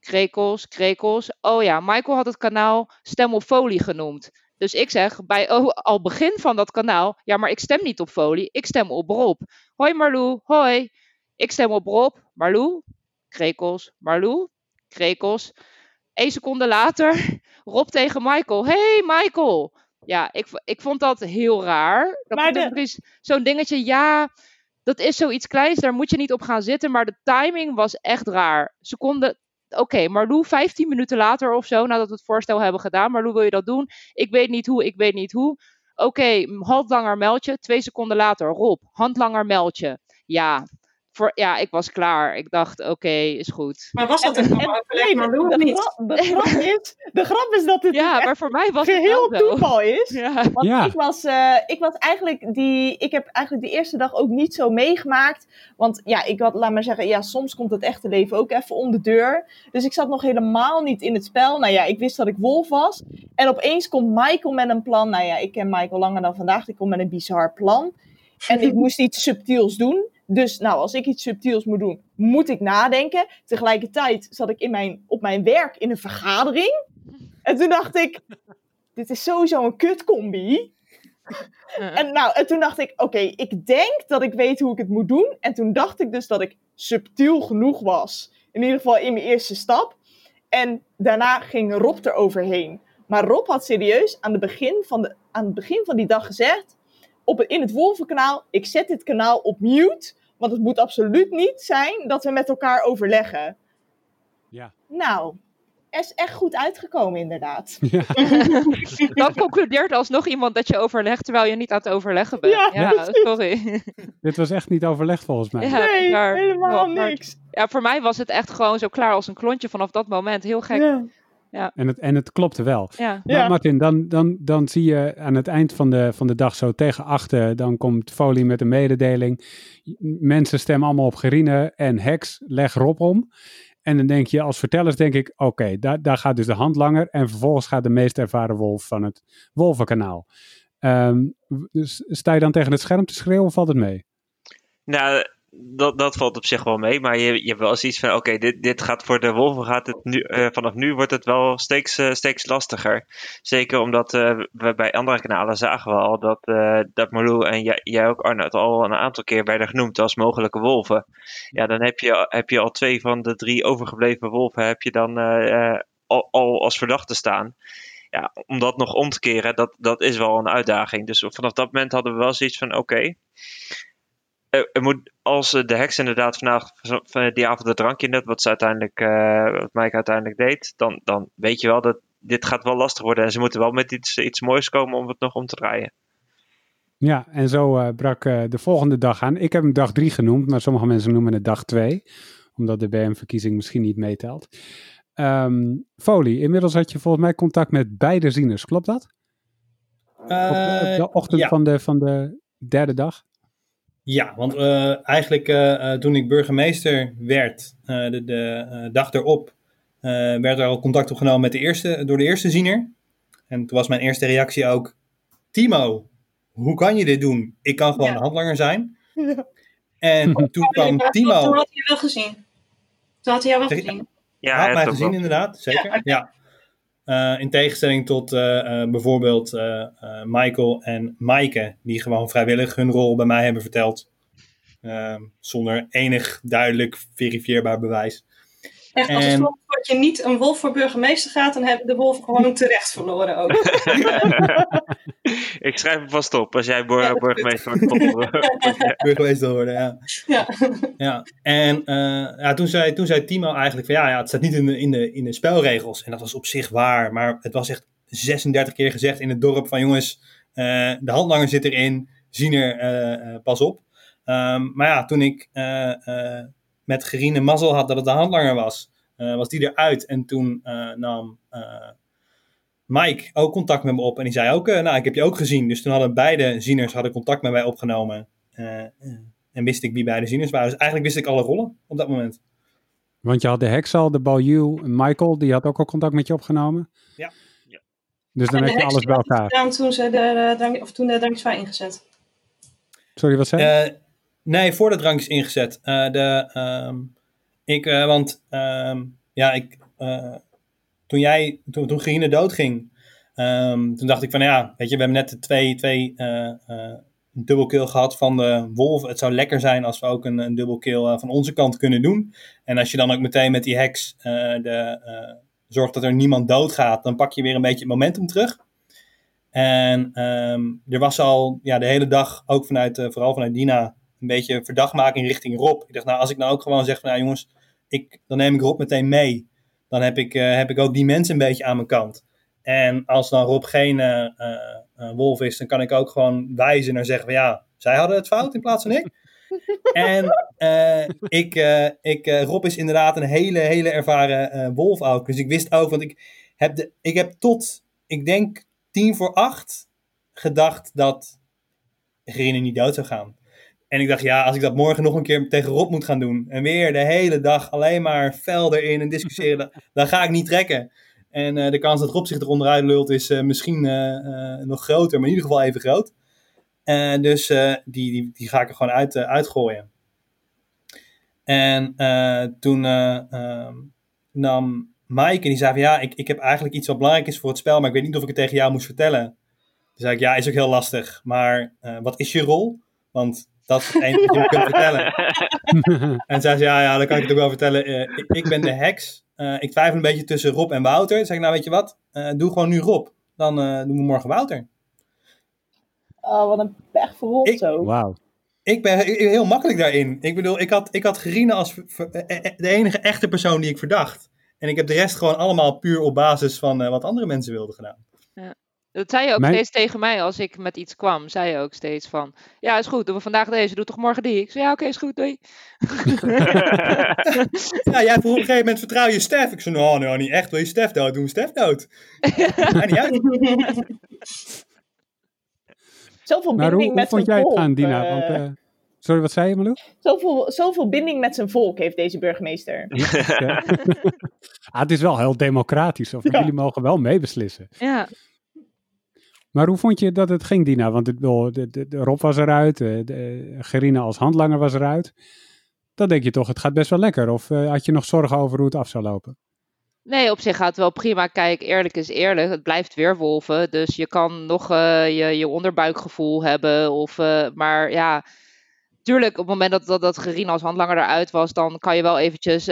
Krekels, krekels. Oh ja, Michael had het kanaal Stem op Folie genoemd. Dus ik zeg bij oh, al begin van dat kanaal, ja, maar ik stem niet op Folie, ik stem op Rob. Hoi Marlou, hoi. Ik stem op Rob, Marlou, krekels, Marlou, krekels. Eén seconde later, <laughs> Rob tegen Michael. Hey Michael. Ja, ik, ik vond dat heel raar. Dat Maar de- Zo'n dingetje, ja, dat is zoiets kleins, daar moet je niet op gaan zitten. Maar de timing was echt raar. Seconde, oké, Marlou 15 minuten later of zo, nadat we het voorstel hebben gedaan. Marlou, wil je dat doen? Ik weet niet hoe, ik weet niet hoe. Oké, handlanger meld je. Twee seconden later, Rob, handlanger meld je. Ja, voor, ja, ik was klaar. Ik dacht, oké, is goed. Maar was dat een En- overleg, nee, maar de, het niet. grap, de, <laughs> grap is, de grap is dat het Ja, maar voor mij was het geheel zo. toeval is. Ja. Want Ja. ik, was, eh, ik was eigenlijk die. Ik heb eigenlijk de eerste dag ook niet zo meegemaakt. Want ja, ik had, laat maar zeggen, ja, soms komt het echte leven ook even om de deur. Dus ik zat nog helemaal niet in het spel. Nou ja, ik wist dat ik wolf was. En opeens komt Michael met een plan. Nou ja, ik ken Michael langer dan vandaag. Ik kom met een bizar plan. En ik moest iets subtiels doen. Dus nou, als ik iets subtiels moet doen, moet ik nadenken. Tegelijkertijd zat ik in mijn, op mijn werk in een vergadering. En toen dacht ik, dit is sowieso een kutcombi. En nou, en toen dacht ik, oké, ik denk dat ik weet hoe ik het moet doen. En toen dacht ik dus dat ik subtiel genoeg was. In ieder geval in mijn eerste stap. En daarna ging Rob er overheen. Maar Rob had serieus aan, de begin van de, aan het begin van die dag gezegd... Op, in het Wolvenkanaal, ik zet dit kanaal op mute... want het moet absoluut niet zijn dat we met elkaar overleggen. Ja. Nou, is echt goed uitgekomen inderdaad. <laughs> <laughs> Dan concludeert alsnog iemand dat je overlegt terwijl je niet aan het overleggen bent. Ja, Ja, sorry. <laughs> Dit was echt niet overlegd volgens mij. Ja, nee, helemaal Ja, maar- niks. Ja, voor mij was het echt gewoon zo klaar als een klontje vanaf dat moment. Heel gek. Ja. En, het, en het klopte wel. Ja. Maar Ja. Martin, dan, dan, dan zie je aan het eind van de, van de dag zo tegen achter, dan komt Folie met een mededeling. Mensen stemmen allemaal op Gerine en Hex, leg Rob om. En dan denk je als vertellers, denk ik, oké, daar, daar gaat dus de handlanger. En vervolgens gaat de meest ervaren wolf van het Wolvenkanaal. Ehm, dus sta je dan tegen het scherm te schreeuwen of valt het mee? Nou, dat, dat valt op zich wel mee. Maar je, je hebt wel zoiets van: oké, dit, dit gaat voor de Wolven gaat het nu, eh, vanaf nu wordt het wel steeds, eh, steeds lastiger. Zeker omdat eh, we bij andere kanalen zagen we al dat, dat Marlou en jij, jij ook, Arnoud, al een aantal keer werden genoemd als mogelijke wolven. Ja, dan heb je, heb je al twee van de drie overgebleven wolven heb je dan al, al als verdachte staan. Ja, om dat nog om te keren, dat, dat is wel een uitdaging. Dus vanaf dat moment hadden we wel zoiets van: oké. Er moet, als eh, de heks inderdaad vandaag van die avond het drankje net, wat ze uiteindelijk, eh, wat Mike uiteindelijk deed, dan, dan weet je wel dat dit gaat wel lastig worden. En ze moeten wel met iets, iets moois komen om het nog om te draaien. Ja, en zo eh, brak eh, de volgende dag aan. Ik heb hem dag 3 genoemd, maar sommige mensen noemen het dag 2. Omdat de BM-verkiezing misschien niet meetelt. Ehm Folie, inmiddels had je volgens mij contact met beide zieners, klopt dat? Op, Eh, op de ochtend ja. van, de, van de derde dag? Ja, want eh, eigenlijk eh, eh, toen ik burgemeester werd, eh, de, de dag erop, eh, werd er al contact opgenomen met de eerste, door de eerste ziener. En toen was mijn eerste reactie ook, Timo, hoe kan je dit doen? Ik kan gewoon Ja. een handlanger zijn. Ja. En <laughs> toen kwam Toen Timo, had hij je wel gezien. Toen had hij jou wel gezien. Ja, had hij mij heeft ook gezien inderdaad, zeker. Ja. Eh, in tegenstelling tot eh, eh, bijvoorbeeld eh, eh, Michael en Maaike, die gewoon vrijwillig hun rol bij mij hebben verteld. Ehm, zonder enig duidelijk verifieerbaar bewijs. Echt, als En- volgende keer niet een wolf voor burgemeester gaat, dan hebben de wolven gewoon terecht verloren ook. <laughs> <laughs> ik schrijf hem vast op als jij bur- Ja, burgemeester wordt. <laughs> <laughs> Burgemeester worden, ja. Ja. ja. En eh, ja, toen, zei, toen zei Timo eigenlijk van ja, ja, het staat niet in de, in, de, in de spelregels. En dat was op zich waar, maar het was echt 36 keer gezegd in het dorp van jongens, eh, de handlanger zit erin, zien er, eh, eh, pas op. Ehm, maar ja, toen ik eh, eh, met Gerine mazzel had dat het de handlanger was, eh, was die eruit. En toen eh, nam eh, Mike ook contact met me op. En die zei ook, eh, nou, ik heb je ook gezien. Dus toen hadden beide zieners hadden contact met mij opgenomen. Eh, eh, en wist ik wie beide zieners waren. Dus eigenlijk wist ik alle rollen op dat moment. Want je had de heks al, de Balju, Michael, die had ook al contact met je opgenomen. Ja. Ja. Dus dan heb je alles bij elkaar. gedaan toen, ze de, drank, of toen de drankjes waren ingezet. Sorry, wat zei je? Eh, nee, voor de drank is ingezet. Eh, de, ehm, ik, eh, want ehm, ja, ik, eh, toen jij, toen, toen Gerine doodging, ehm, toen dacht ik van ja, weet je, we hebben net de twee, twee eh, eh, dubbelkill gehad van de wolf. Het zou lekker zijn als we ook een, een dubbelkill eh, van onze kant kunnen doen. En als je dan ook meteen met die heks de, zorgt dat er niemand doodgaat, dan pak je weer een beetje het momentum terug. En ehm, er was al ja, de hele dag, ook vanuit, vooral vanuit Dina, een beetje verdachtmaking richting Rob. Ik dacht, nou, als ik nou ook gewoon zeg van, nou jongens, ik, dan neem ik Rob meteen mee. Dan heb ik, eh, heb ik ook die mensen een beetje aan mijn kant. En als dan Rob geen eh, eh, wolf is, dan kan ik ook gewoon wijzen naar zeggen van, ja, zij hadden het fout in plaats van ik. <laughs> en ik, ik, Rob is inderdaad een hele, hele ervaren wolf ook. Dus ik wist ook, want ik heb, de, ik heb tot, ik denk, tien voor acht gedacht dat Gerine niet dood zou gaan. En ik dacht, ja, als ik dat morgen nog een keer tegen Rob moet gaan doen. En weer de hele dag alleen maar fel erin en discussiëren. <laughs> dan- ga ik niet trekken. En eh, de kans dat Rob zich eronder uit lult is eh, misschien eh, nog groter, maar in ieder geval even groot. Dus die, die, die ga ik er gewoon uit, uitgooien. En toen eh, ehm, nam Mike en die zei van ja, ik, ik heb eigenlijk iets wat belangrijk is voor het spel, maar ik weet niet of ik het tegen jou moest vertellen. Toen zei ik ja, is ook heel lastig, maar wat is je rol? Want dat is het enige wat je me kunt vertellen. <laughs> En zei ze, ja, ja, dan kan ik het ook wel vertellen. Eh, ik, ik ben de heks. Eh, ik twijfel een beetje tussen Rob en Wouter. Toen zei ik, nou weet je wat, Eh, doe gewoon nu Rob. Dan eh, doen we morgen Wouter. Oh, wat een pech voor ons Ik- zo. Wauw. Ik ben he- heel makkelijk daarin. Ik bedoel, ik had, ik had Gerine als de enige echte persoon die ik verdacht. En ik heb de rest gewoon allemaal puur op basis van eh, wat andere mensen wilden gedaan. Dat zei je ook Mijn- steeds tegen mij als ik met iets kwam. Zei je ook steeds van, ja is goed, doen we vandaag deze, doe toch morgen die. Ik zei, ja oké, is goed, doei. <laughs> Ja, jij vroeg op een gegeven moment, vertrouw je Stef? Ik zei, nou, nou, niet echt. Wil je Stef dood? Doen we Stef dood. <laughs> Zoveel Maar hoe, binding hoe met vond zijn jij het gaan, Dina? eh, Want, eh, sorry, wat zei je, Malou? zoveel, zoveel binding met zijn volk heeft deze burgemeester. Ja. <laughs> ah, het is wel heel democratisch. Of Ja. Jullie mogen wel meebeslissen. Ja, Maar hoe vond je dat het ging, Dina? Want het, de, de, de Rob was eruit, de, Gerine als handlanger was eruit. Dan denk je toch, het gaat best wel lekker. Of uh, had je nog zorgen over hoe het af zou lopen? Nee, op zich gaat het wel prima. Kijk, eerlijk is eerlijk. Het blijft weerwolven. Dus je kan nog uh, je, je onderbuikgevoel hebben. Of, uh, maar ja, tuurlijk, op het moment dat, dat, als handlanger eruit was, dan kan je wel eventjes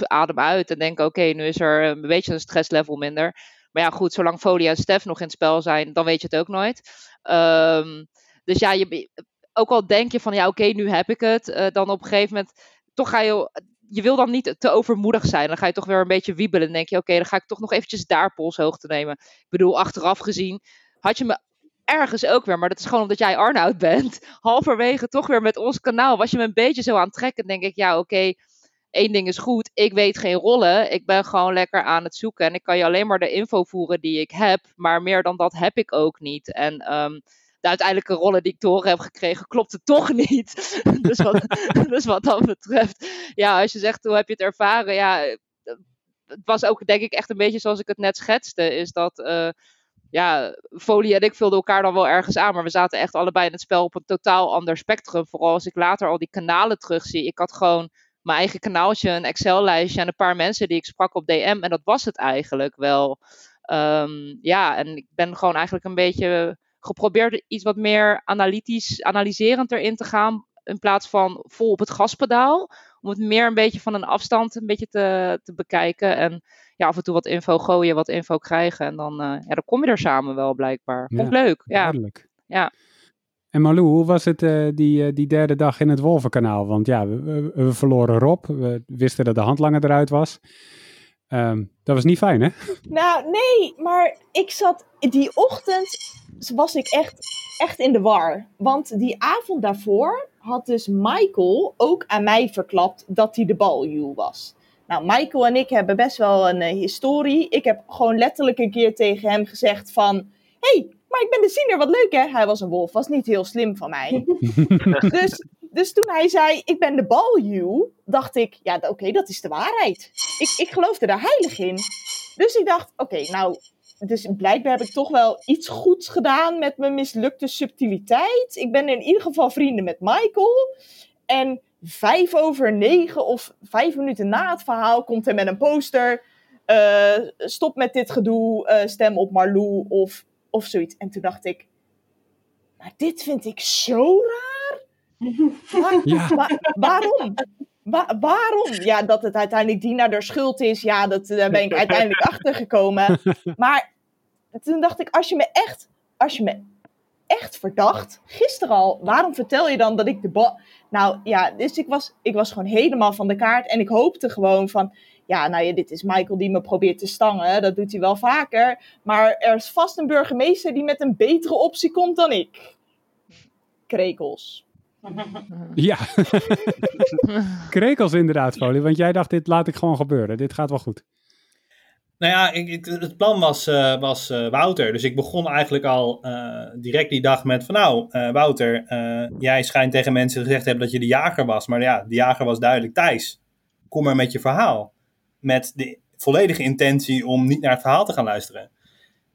adem uit en denken: oké, nu is er een beetje een stresslevel minder. Maar ja, goed, zolang Folie en Stef nog in het spel zijn, dan weet je het ook nooit. Um, dus ja, je, ook al denk je van ja, oké, nu heb ik het, uh, dan op een gegeven moment toch ga je je wil dan niet te overmoedig zijn. Dan ga je toch weer een beetje wiebelen. Denk je, oké, dan ga ik toch nog eventjes daar polshoogte nemen. Ik bedoel, achteraf gezien had je me ergens ook weer, maar dat is gewoon omdat jij Arnoud bent. <laughs> Halverwege toch weer met ons kanaal was je me een beetje zo aan het trekken. Dan denk ik, ja, oké, één ding is goed. Ik weet geen rollen. Ik ben gewoon lekker aan het zoeken. En ik kan je alleen maar de info voeren die ik heb. Maar meer dan dat heb ik ook niet. En um, de uiteindelijke rollen die ik horen heb gekregen, klopte toch <laughs> niet. dus, wat, <laughs> dus wat dat betreft, ja, als je zegt hoe heb je het ervaren, ja, het was ook denk ik echt een beetje zoals ik het net schetste, is dat, uh, ja, Folie en ik vulden elkaar dan wel ergens aan, maar we zaten echt allebei in het spel op een totaal ander spectrum. Vooral als ik later al die kanalen terugzie. Ik had gewoon mijn eigen kanaaltje, een Excel-lijstje en een paar mensen die ik sprak op DM en dat was het eigenlijk wel. Um, ja, en ik ben gewoon eigenlijk een beetje geprobeerd iets wat meer analytisch, analyserend erin te gaan. In plaats van vol op het gaspedaal. Om het meer een beetje van een afstand een beetje te, te bekijken. En ja, af en toe wat info gooien, wat info krijgen. En dan, uh, ja, dan kom je er samen wel blijkbaar. Vond ja, leuk. Ja. Duidelijk. ja. En Malou, hoe was het uh, die, uh, die derde dag in het Wolvenkanaal? Want ja, we, we, verloren Rob. We wisten dat de handlanger eruit was. Um, dat was niet fijn, hè? Nou, nee, maar ik zat die ochtend was ik echt, echt in de war. Want die avond daarvoor had dus Michael ook aan mij verklapt dat hij de baljuw was. Nou, Michael en ik hebben best wel een uh, historie. Ik heb gewoon letterlijk een keer tegen hem gezegd van... hey, maar ik ben de ziener, wat leuk hè? Hij was een wolf, was niet heel slim van mij. <laughs> dus, dus toen hij zei, ik ben de baljuw, dacht ik... Ja, oké, okay, dat is de waarheid. Ik, ik geloofde daar heilig in. Dus ik dacht, oké, okay, nou, dus blijkbaar heb ik toch wel iets goeds gedaan met mijn mislukte subtiliteit. Ik ben in ieder geval vrienden met Michael. En vijf over negen of vijf minuten na het verhaal komt hij met een poster. Uh, stop met dit gedoe, uh, stem op Marlou of, of zoiets. En toen dacht ik, maar dit vind ik zo raar. <laughs> Waar, ja. wa waarom? Wa waarom? Ja, dat het uiteindelijk Dina de schuld is, ja, dat, daar ben ik uiteindelijk <laughs> achter gekomen. Maar toen dacht ik, als je me echt, als je me echt verdacht, gisteren al, waarom vertel je dan dat ik de bal. Nou ja, dus ik was, ik was gewoon helemaal van de kaart en ik hoopte gewoon van. Ja, nou ja, dit is Michael die me probeert te stangen. Dat doet hij wel vaker. Maar er is vast een burgemeester die met een betere optie komt dan ik. Krekels. <laughs> Ja, <laughs> krekels inderdaad, Folie. Want jij dacht, dit laat ik gewoon gebeuren. Dit gaat wel goed. Nou ja, ik, het plan was, uh, was uh, Wouter. Dus ik begon eigenlijk al uh, direct die dag met van nou, Wouter, jij schijnt tegen mensen gezegd te hebben dat je de jager was. Maar ja, de jager was duidelijk Thijs. Kom maar met je verhaal. Met de volledige intentie om niet naar het verhaal te gaan luisteren.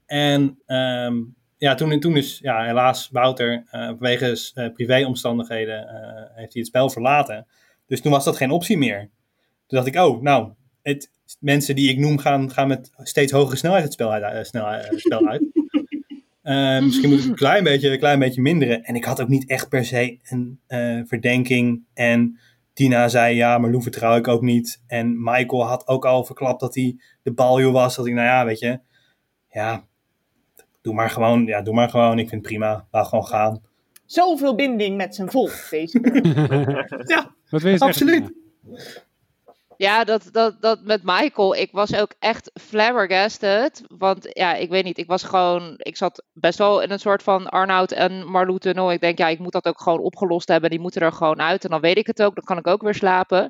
En um, ja, toen, toen is ja, helaas Wouter vanwege privéomstandigheden heeft hij het spel verlaten. Dus toen was dat geen optie meer. Toen dacht ik, oh, nou, het, mensen die ik noem gaan, gaan met steeds hogere snelheid het spel uit. Uh, snel, uh, spel uit. uh, <laughs> misschien moet ik een klein beetje, een klein beetje minderen. En ik had ook niet echt per se een verdenking. En Tina zei, ja, maar Lou vertrouw ik ook niet. En Michael had ook al verklapt dat hij de baljo was. Dat ik, nou ja, weet je, ja, doe maar gewoon. Ja, doe maar gewoon. Ik vind het prima. Laat gewoon gaan. Zoveel binding met zijn volk, deze <laughs> Ja, absoluut. Ja, dat, dat, dat met Michael, ik was ook echt flabbergasted. Want ja, ik weet niet, ik was gewoon, ik zat best wel in een soort van Arnoud en Marlou tunnel. Ik denk, ja, ik moet dat ook gewoon opgelost hebben. Die moeten er gewoon uit. En dan weet ik het ook, dan kan ik ook weer slapen.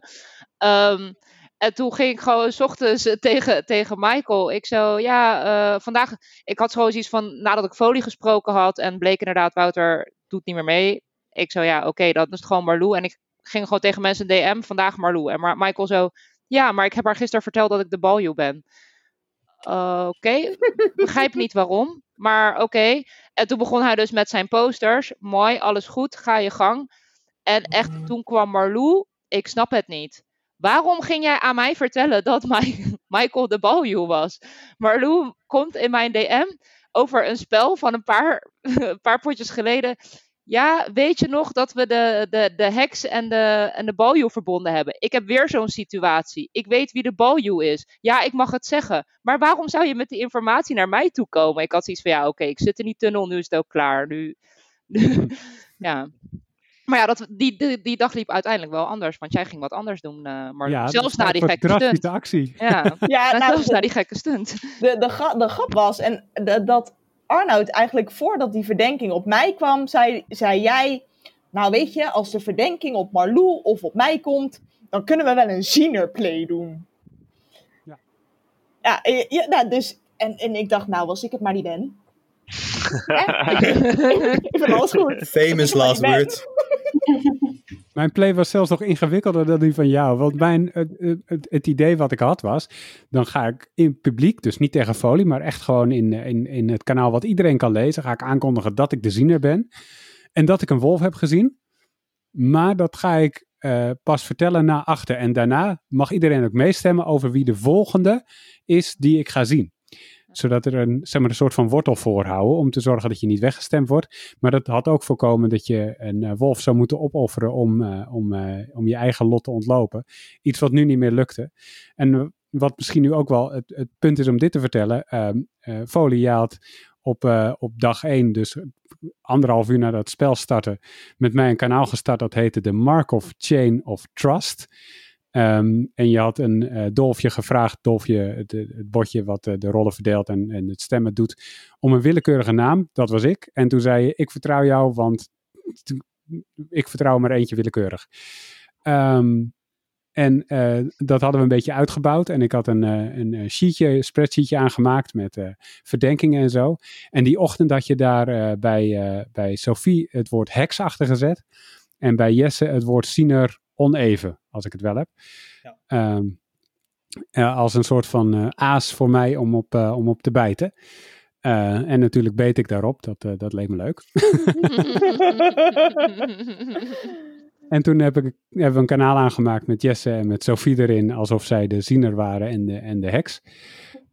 Um, en toen ging ik gewoon s ochtends tegen, tegen Michael. Ik zo, ja, uh, vandaag. Ik had gewoon zoiets van. Nadat ik folie gesproken had. En bleek inderdaad, Wouter doet niet meer mee. Ik zo, ja, oké, dat is gewoon Marlou. En ik ging gewoon tegen mensen DM, vandaag Marlou. En maar Michael zo, ja, maar ik heb haar gisteren verteld dat ik de baljoe ben. Uh, Oké, okay. <laughs> begrijp niet waarom. Maar oké. En toen begon hij dus met zijn posters. Mooi, alles goed, ga je gang. En echt, toen kwam Marlou. Ik snap het niet. Waarom ging jij aan mij vertellen dat <laughs> Michael de Baljuw was? Marlou komt in mijn DM over een spel van een paar, <laughs> een paar potjes geleden. Ja, weet je nog dat we de, de, de heks en de, en de baljoe verbonden hebben? Ik heb weer zo'n situatie. Ik weet wie de baljoe is. Ja, ik mag het zeggen. Maar waarom zou je met die informatie naar mij toe komen? Ik had zoiets van, ja, oké, ik zit in die tunnel, nu is het ook klaar. Nu, <laughs> ja. Maar ja, dat, die, die, die, dag liep uiteindelijk wel anders, want jij ging wat anders doen, uh, maar ja, zelfs na die gekke stunt. actie. Ja, <laughs> ja nou, zelfs na die gekke stunt. De, de, grap, de grap was, en de, dat Arnoud eigenlijk voordat die verdenking op mij kwam, zei, zei jij, nou weet je, als de verdenking op Marlou of op mij komt, dan kunnen we wel een zienerplay doen. Ja. Ja, ja nou, dus, en, en ik dacht, nou, als ik het maar niet ben. <laughs> <laughs> ik vind alles goed. Famous last words. <laughs> Mijn play was zelfs nog ingewikkelder dan die van jou. Want mijn, het, het, het, idee wat ik had was, dan ga ik in publiek, dus niet tegen folie, maar echt gewoon in, in, in het kanaal wat iedereen kan lezen, ga ik aankondigen dat ik de ziener ben. En dat ik een wolf heb gezien. Maar dat ga ik uh, pas vertellen na achter. En daarna mag iedereen ook meestemmen over wie de volgende is die ik ga zien zodat er een, zeg maar, een soort van wortel voorhouden om te zorgen dat je niet weggestemd wordt. Maar dat had ook voorkomen dat je een uh, wolf zou moeten opofferen om, uh, om, uh, om je eigen lot te ontlopen. Iets wat nu niet meer lukte. En wat misschien nu ook wel het, het punt is om dit te vertellen. Uh, Folie, had op, op dag 1, dus anderhalf uur nadat het spel startte, met mij een kanaal gestart dat heette de Markov Chain of Trust. Um, en je had een uh, Dolfje gevraagd, Dolfje, het, het botje wat uh, de rollen verdeelt en, en het stemmen doet, om een willekeurige naam. Dat was ik. En toen zei je, ik vertrouw jou, want ik vertrouw maar eentje willekeurig. Um, en uh, dat hadden we een beetje uitgebouwd. En ik had een, een sheetje, spreadsheetje aangemaakt met verdenkingen en zo. En die ochtend had je daar bij, bij Sophie het woord heks achter gezet. En bij Jesse het woord ziener oneven, als ik het wel heb. Ja. Um, als een soort van uh, aas voor mij om op, uh, om op te bijten. Uh, en natuurlijk beet ik daarop, dat, dat leek me leuk. <laughs> en toen heb ik, hebben we een kanaal aangemaakt met Jesse en met Sophie erin, alsof zij de ziener waren en de, en de heks.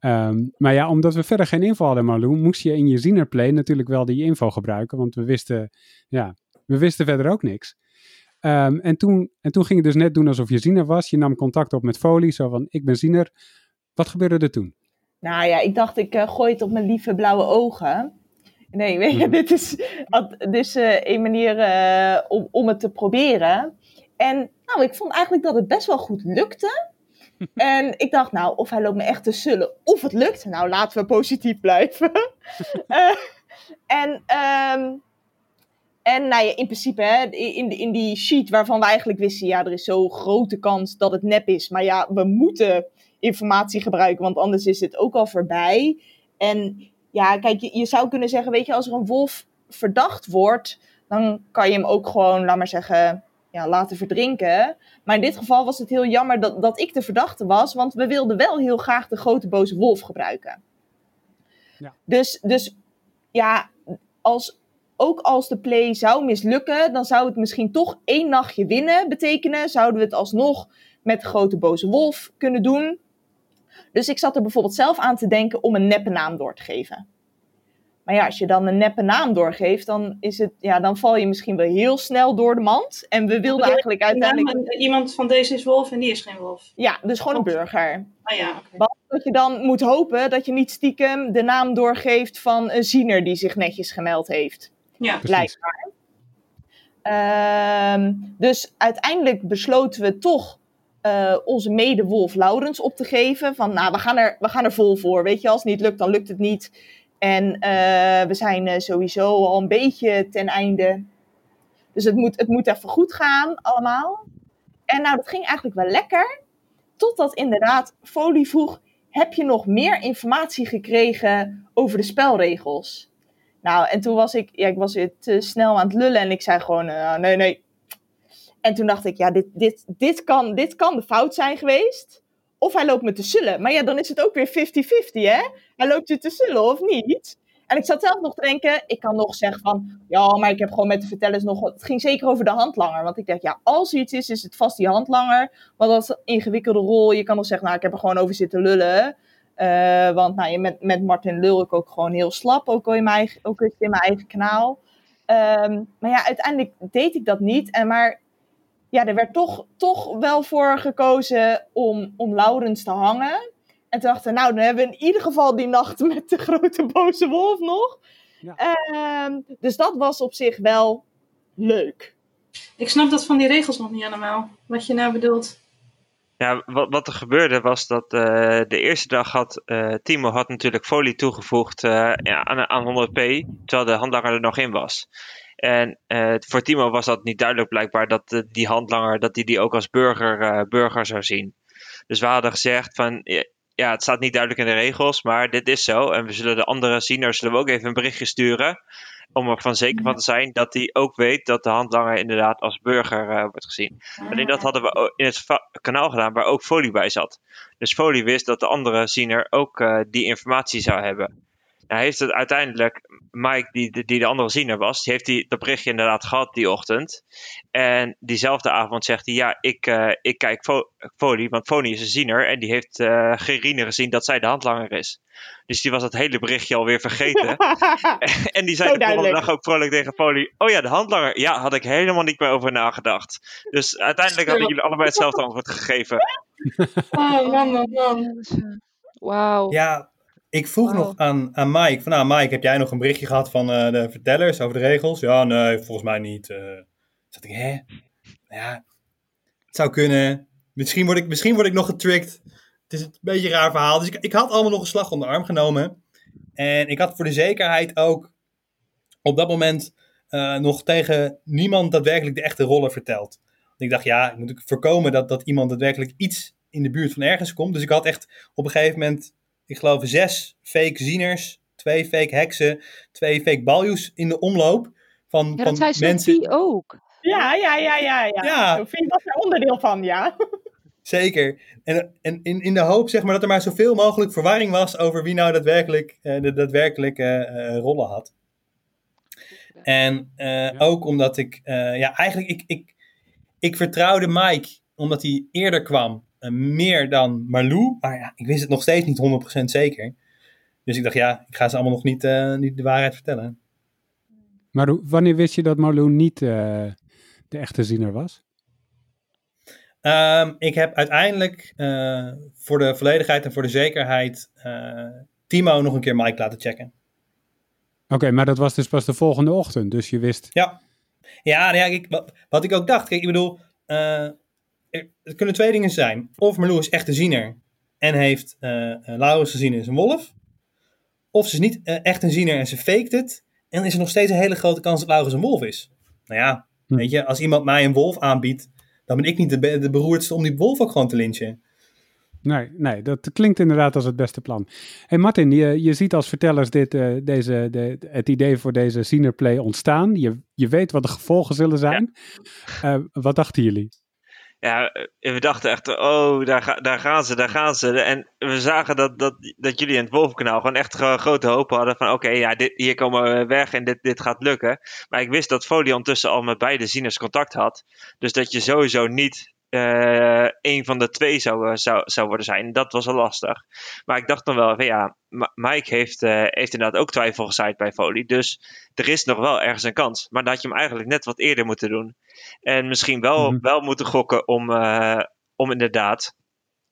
Um, maar ja, omdat we verder geen info hadden, Marlou, moest je in je zienerplay natuurlijk wel die info gebruiken. Want we wisten, ja, we wisten verder ook niks. Um, en, toen, en toen ging je dus net doen alsof je ziener was. Je nam contact op met Folie, zo van ik ben ziener. Wat gebeurde er toen? Nou ja, ik dacht ik uh, gooi het op mijn lieve blauwe ogen. Nee, <laughs> weet je, mhm. dit is, dus, uh, een manier uh, om, om het te proberen. En nou, ik vond eigenlijk dat het best wel goed lukte. <laughs> en ik dacht, nou, of hij loopt me echt te zullen, of het lukt. Nou, laten we positief blijven. <laughs> en um, en nou ja, in principe, hè, in, in die sheet waarvan we eigenlijk wisten, ja, er is zo'n grote kans dat het nep is. Maar ja, we moeten informatie gebruiken, want anders is het ook al voorbij. En ja, kijk, je, je zou kunnen zeggen, weet je, als er een wolf verdacht wordt, dan kan je hem ook gewoon, laat maar zeggen, ja, laten verdrinken. Maar in dit geval was het heel jammer dat, dat ik de verdachte was, want we wilden wel heel graag de grote boze wolf gebruiken. Ja. Dus, dus ja, als, ook als de play zou mislukken, dan zou het misschien toch één nachtje winnen betekenen. Zouden we het alsnog met de grote boze wolf kunnen doen. Dus ik zat er bijvoorbeeld zelf aan te denken om een neppe naam door te geven. Maar ja, als je dan een neppe naam doorgeeft, dan, is het, ja, dan val je misschien wel heel snel door de mand. En we wilden eigenlijk uiteindelijk... Iemand van deze is wolf en die is geen wolf. Ja, dus gewoon een burger. Ah ja, okay. Dat je dan moet hopen dat je niet stiekem de naam doorgeeft van een ziener die zich netjes gemeld heeft. Ja, blijkbaar. Um, dus uiteindelijk besloten we toch uh, onze medewolf Laurens op te geven. Van nou, we gaan, er, we gaan er vol voor. Weet je, als het niet lukt, dan lukt het niet. En uh, we zijn uh, sowieso al een beetje ten einde. Dus het moet, het moet even goed gaan, allemaal. En nou, dat ging eigenlijk wel lekker. Totdat inderdaad Folie vroeg: heb je nog meer informatie gekregen over de spelregels? Nou, en toen was ik, ja, ik was te snel aan het lullen en ik zei gewoon, uh, nee, nee. En toen dacht ik, ja, dit, dit, dit, kan, dit kan de fout zijn geweest. Of hij loopt me te zullen. Maar ja, dan is het ook weer 50-50, hè? Hij loopt je te zullen of niet? En ik zat zelf nog te denken, ik kan nog zeggen van, ja, maar ik heb gewoon met de vertellers nog. Het ging zeker over de handlanger. Want ik dacht, ja, als iets is, is het vast die handlanger. Want dat is een ingewikkelde rol. Je kan nog zeggen, nou, ik heb er gewoon over zitten lullen. Uh, want nou, met, met Martin lul ik ook gewoon heel slap, ook in mijn eigen, ook in mijn eigen kanaal. Um, maar ja, uiteindelijk deed ik dat niet. En maar ja, er werd toch, toch wel voor gekozen om, om Laurens te hangen. En toen dachten nou, dan hebben we in ieder geval die nacht <laughs> met de grote boze wolf nog. Ja. Uh, dus dat was op zich wel leuk. Ik snap dat van die regels nog niet helemaal, wat je nou bedoelt. Ja, wat, wat er gebeurde was dat uh, de eerste dag had uh, Timo had natuurlijk folie toegevoegd uh, ja, aan, aan 100p, terwijl de handlanger er nog in was. En voor Timo was dat niet duidelijk blijkbaar dat die handlanger dat die, die ook als burger, burger zou zien. Dus we hadden gezegd van ja, het staat niet duidelijk in de regels, maar dit is zo. En we zullen de andere zieners zullen we ook even een berichtje sturen. Om er van zeker van te zijn dat hij ook weet dat de handlanger inderdaad als burger uh, wordt gezien. Alleen dat hadden we in het kanaal gedaan waar ook Folie bij zat. Dus Folie wist dat de andere ziener ook uh, die informatie zou hebben. Nou heeft het uiteindelijk, Mike, die, die de andere ziener was, die heeft die, dat berichtje inderdaad gehad die ochtend. En diezelfde avond zegt hij, ja, ik, uh, ik kijk Folie, want Folie is een ziener. En die heeft uh, Gerine gezien dat zij de handlanger is. Dus die was het hele berichtje alweer vergeten. <laughs> <laughs> en die zei de volgende dag ook vrolijk tegen Folie, oh ja, de handlanger. Ja, had ik helemaal niet meer over nagedacht. Dus uiteindelijk hadden jullie allebei hetzelfde antwoord gegeven. <laughs> Oh, man, man, man. Wauw. Ja, ik vroeg nog aan, aan Mike, van nou Mike, heb jij nog een berichtje gehad van uh, de vertellers over de regels? Ja, nee, volgens mij niet. Uh, zat ik, hè? Ja, het zou kunnen. Misschien word ik, misschien word ik nog getricked. Het is een beetje een raar verhaal. Dus ik, ik had allemaal nog een slag om de arm genomen. En ik had voor de zekerheid ook op dat moment uh, nog tegen niemand daadwerkelijk de echte rollen verteld. Ik dacht, ja, ik moet voorkomen dat, dat iemand daadwerkelijk iets in de buurt van ergens komt. Dus ik had echt op een gegeven moment ik geloof, zes fake zieners, twee fake heksen, twee fake baljoes in de omloop. Van, ja, dat zei mensen... Sophie ook. Ja, ja, ja, ja. ja. ja. Sophie was er onderdeel van, ja. Zeker. En, en in, in de hoop zeg maar, dat er maar zoveel mogelijk verwarring was over wie nou daadwerkelijk uh, de daadwerkelijke uh, rollen had. En uh, ja. ook omdat ik, ja, eigenlijk, ik, ik, ik vertrouwde Mike omdat hij eerder kwam meer dan Marlou. Maar ja, ik wist het nog steeds niet 100% zeker. Dus ik dacht, ja, ik ga ze allemaal nog niet, uh, niet de waarheid vertellen. Maar wanneer wist je dat Marlou niet uh, de echte ziener was? Um, ik heb uiteindelijk voor de volledigheid en voor de zekerheid Timo nog een keer Mike laten checken. Oké, okay, maar dat was dus pas de volgende ochtend, dus je wist... Ja, ja, nou ja ik, wat, wat, ik ook dacht, kijk, ik bedoel, er kunnen twee dingen zijn. Of Marlou is echt een ziener en heeft uh, Laurens gezien is een wolf. Of ze is niet uh, echt een ziener en ze faked het. En is er nog steeds een hele grote kans dat Laurens een wolf is. Nou ja, hm. weet je, als iemand mij een wolf aanbiedt, dan ben ik niet de, de beroerdste om die wolf ook gewoon te lynchen. Nee, nee, dat klinkt inderdaad als het beste plan. Hey Martin, je, je ziet als vertellers dit, uh, deze, de, het idee voor deze Zienerplay ontstaan. Je, je weet wat de gevolgen zullen zijn. Ja. Uh, wat dachten jullie? Ja, we dachten echt, oh, daar, daar gaan ze, daar gaan ze. En we zagen dat, dat, dat jullie in het Wolvenkanaal gewoon echt grote hoop hadden van, oké, ja, dit, hier komen we weg en dit, dit gaat lukken. Maar ik wist dat Folie ondertussen al met beide zieners contact had. Dus dat je sowieso niet uh, een van de twee zou, zou, zou worden zijn. Dat was wel lastig. Maar ik dacht dan wel, van, ja, Mike heeft, uh, heeft inderdaad ook twijfel gezaaid bij Folie. Dus er is nog wel ergens een kans. Maar dat had je hem eigenlijk net wat eerder moeten doen. En misschien wel, mm -hmm. wel moeten gokken om, uh, om inderdaad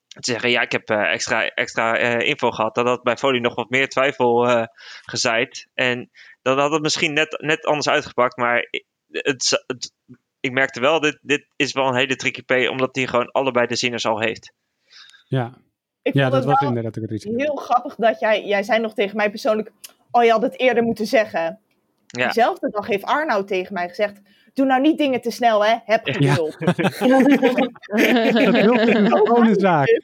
te zeggen, ja, ik heb uh, extra, extra uh, info gehad. Dat had bij Folie nog wat meer twijfel uh, gezaaid. En dan had het misschien net, net anders uitgepakt. Maar het, het, ik merkte wel, dit, dit is wel een hele tricky P, omdat hij gewoon allebei de zinners al heeft. Ja, ik ja dat was inderdaad ook iets. Heel grappig dat jij, jij zei nog tegen mij persoonlijk, oh je had het eerder moeten zeggen. Ja. Diezelfde dag heeft Arnoud tegen mij gezegd, doe nou niet dingen te snel, hè. Heb geduld. Ja. <laughs> dat is <laughs> een gewone zaak.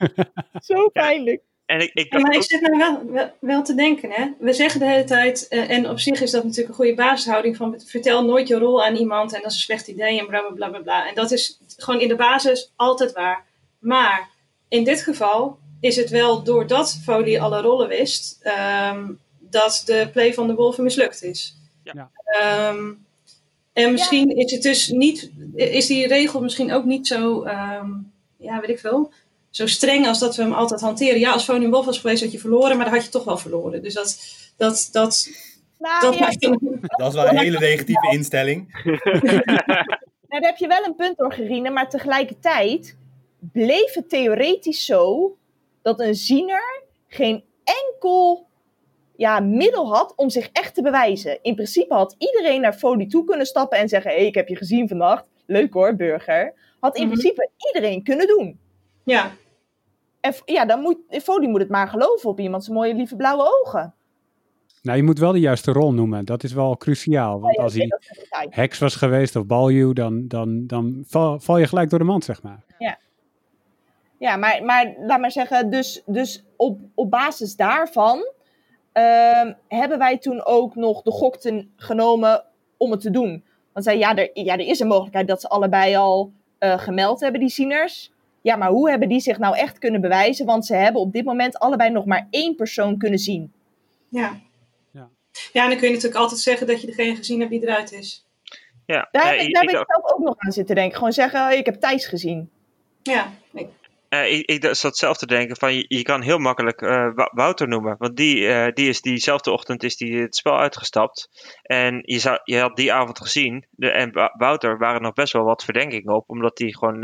Zo pijnlijk. En ik, ik ja, maar ik zit nou wel, wel, wel, te denken, hè. We zeggen de hele tijd, uh, en op zich is dat natuurlijk een goede basishouding van vertel nooit je rol aan iemand en dat is een slecht idee en bla bla bla bla. bla. En dat is gewoon in de basis altijd waar. Maar in dit geval is het wel doordat Folie alle rollen wist, um, dat de play van de wolven mislukt is. Ja. Ehm, en misschien is het dus niet, is die regel misschien ook niet zo, ehm, ja, weet ik veel, zo streng als dat we hem altijd hanteren. Ja, als Fonie Wolf was geweest, had je verloren, maar dan had je toch wel verloren. Dus dat, dat, dat, Nou, dat ja, <laughs> Dat is wel een hele negatieve instelling. <laughs> Nou, daar heb je wel een punt door, Gerine, maar tegelijkertijd bleef het theoretisch zo dat een ziener geen enkel ja, middel had om zich echt te bewijzen. In principe had iedereen naar Folie toe kunnen stappen en zeggen: Hé, hey, ik heb je gezien vannacht. Leuk hoor, burger. Had in Mhm. principe iedereen kunnen doen. ja, En ja, dan moet Folie moet het maar geloven op iemand zijn mooie, lieve blauwe ogen. Nou, je moet wel de juiste rol noemen. Dat is wel cruciaal. Want Ja, als hij heks was geweest of balju, dan, dan, dan val, val je gelijk door de mand, zeg maar. Ja, maar, maar laat maar zeggen, dus, dus op, op basis daarvan ehm, hebben wij toen ook nog de gok ten- genomen om het te doen. Want zei, ja er, ja, er is een mogelijkheid dat ze allebei al eh, gemeld hebben, die zieners. Ja, maar hoe hebben die zich nou echt kunnen bewijzen? Want ze hebben op dit moment allebei nog maar één persoon kunnen zien. ja. Ja. Ja, en dan kun je natuurlijk altijd zeggen dat je degene gezien hebt die eruit is. Ja, Daar, heb ik- daar ik ben ik zelf ook nog aan zitten denken. Gewoon zeggen, ik heb Thijs gezien. Ja, ik- Eh, ik, ik zat zelf te denken van je, je kan heel makkelijk eh, Wou- Wouter noemen. Want die, eh, die is diezelfde ochtend is die het spel uitgestapt. En je, zou, je had die avond gezien. De, en Wou- Wouter waren nog best wel wat verdenkingen op. Omdat hij gewoon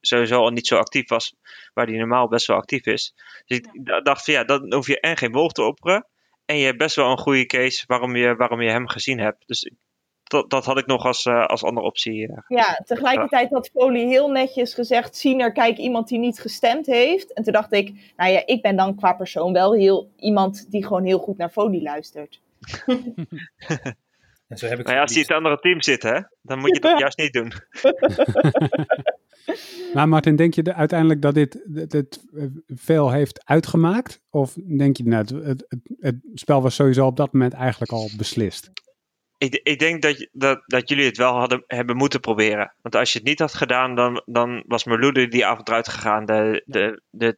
sowieso al niet zo actief was. Waar hij normaal best wel actief is. Dus ik dacht van ja, dan hoef je en geen wolf te opperen. En je hebt best wel een goede case waarom je, waarom je hem gezien hebt. Dus dat, dat had ik nog als, eh, als andere optie. eh. Ja, tegelijkertijd had Folie heel netjes gezegd: Siener, kijk, iemand die niet gestemd heeft. En toen dacht ik: Nou ja, ik ben dan qua persoon wel heel iemand die gewoon heel goed naar Folie luistert. <laughs> En zo heb ik Nou ja, als hij in het andere team zit, hè, dan moet je dat <laughs> juist niet doen. <laughs> Maar Martin, denk je de- uiteindelijk dat dit, dit, dit, eh, veel heeft uitgemaakt? Of denk je, nou, het, het, het, het spel was sowieso op dat moment eigenlijk al beslist? Ik, ik denk dat, dat, dat jullie het wel hadden, hebben moeten proberen. Want als je het niet had gedaan, dan, dan was Merlude die avond eruit gegaan. De, de, de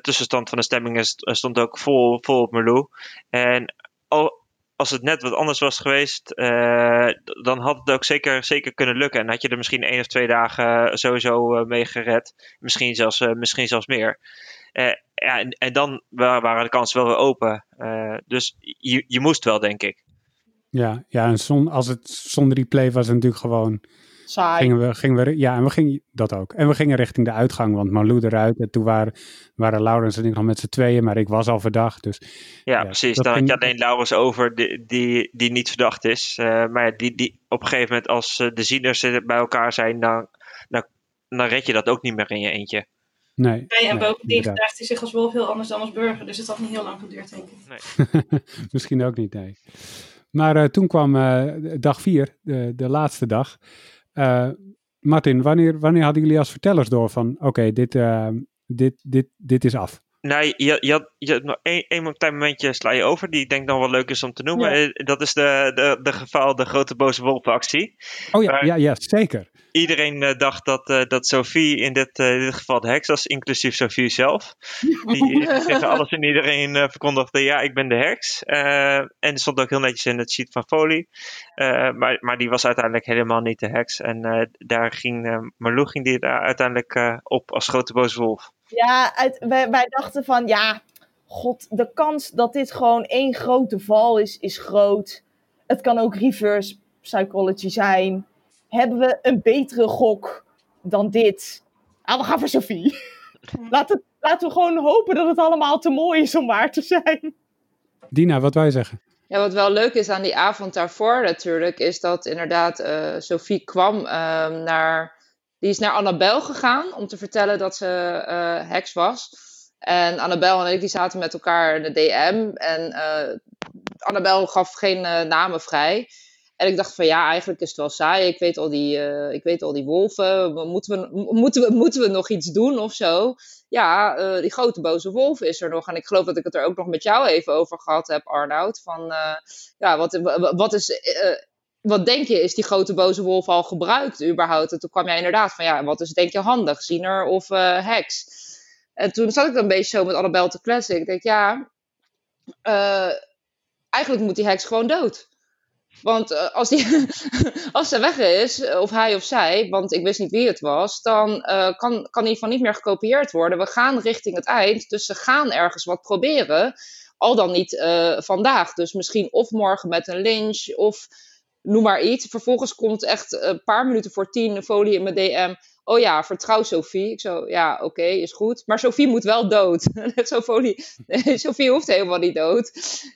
tussenstand van de stemmingen st- stond ook vol, vol op Merlou. En al, als het net wat anders was geweest, eh, dan had het ook zeker, zeker kunnen lukken. En had je er misschien één of twee dagen sowieso eh, mee gered. Misschien zelfs, eh, misschien zelfs meer. Eh, ja, en, en dan wa- waren de kansen wel weer open. Eh, dus je, je moest wel, denk ik. Ja, ja en zon, als het zonder die play was het natuurlijk gewoon... Saai. Gingen we, gingen we, ja, en we gingen dat ook. En we gingen richting de uitgang, want Malou eruit. En toen waren, waren Laurens en ik nog met z'n tweeën, maar ik was al verdacht. Dus Ja, Ja, precies. Dan had je alleen Laurens over die, die, die niet verdacht is. Eh, maar ja, die, die, op een gegeven moment als eh, de zieners er bij elkaar zijn, dan, dan, dan red je dat ook niet meer in je eentje. nee. Nee, en nee, bovendien gedraagt hij zich als wolf heel anders dan als burger. Dus het had niet heel lang geduurd, denk ik. <laughs> Misschien ook niet, nee. Maar eh, toen kwam eh, dag vier, de, de laatste dag. Eh, Martin, wanneer, wanneer hadden jullie als vertellers door van... Oké, dit, dit, dit, dit is af? Nee, je, je, had, je één, één klein momentje sla je over, die ik denk nog wel leuk is om te noemen. Ja. Eh, Dat is de, de, de geval, de grote boze wolfactie. Oh ja, Maar- ja, ja zeker. Iedereen eh, dacht dat, eh, dat Sophie in dit, eh, in dit geval de heks was, inclusief Sophie zelf. Die tegen alles en iedereen eh, verkondigde, ja, ik ben de heks. Eh, en er stond ook heel netjes in het sheet van Foley. Eh, maar, maar die was uiteindelijk helemaal niet de heks. En eh, daar ging eh Marlou ging die daar uiteindelijk eh, op als grote boze wolf. Ja, uit, wij, wij dachten van ja, god, de kans dat dit gewoon één grote val is, is groot. Het kan ook reverse psychology zijn. Hebben we een betere gok dan dit? Nou, we gaan voor Sophie. <laughs> Laten, we- laten we gewoon hopen dat het allemaal te mooi is om waar te zijn. Dina, wat wij zeggen? Ja, wat wel leuk is aan die avond daarvoor natuurlijk, is dat inderdaad eh, Sophie kwam ehm, naar. Die is naar Annabel gegaan om te vertellen dat ze eh, heks was. En Annabel en ik die zaten met elkaar in de DM. En eh Annabel gaf geen eh, namen vrij. En ik dacht van ja, eigenlijk is het wel saai. Ik weet al die, ik weet al die wolven. Moeten we, moeten, we, moeten we nog iets doen of zo? Ja, die grote boze wolf is er nog. En ik geloof dat ik het er ook nog met jou even over gehad heb, Arnoud. Van ja, wat, wa- wat is. Wat denk je, is die grote boze wolf al gebruikt überhaupt? En toen kwam jij inderdaad van, ja, wat is denk je handig, ziener of eh, heks? En toen zat ik dan een beetje zo met Annabel te kletsen. Ik denk, ja, eh, eigenlijk moet die heks gewoon dood. Want eh, als, die, <laughs> als ze weg is, of hij of zij, want ik wist niet wie het was, dan uh, kan, kan die van niet meer gekopieerd worden. We gaan richting het eind, dus ze gaan ergens wat proberen. Al dan niet uh, vandaag. Dus misschien of morgen met een lynch, of noem maar iets. Vervolgens komt echt een paar minuten voor tien een folie in mijn DM. Oh ja, vertrouw Sophie. Ik zo, ja, oké, okay, is goed. Maar Sophie moet wel dood. <laughs> <laughs> Sophie, hoeft helemaal niet dood.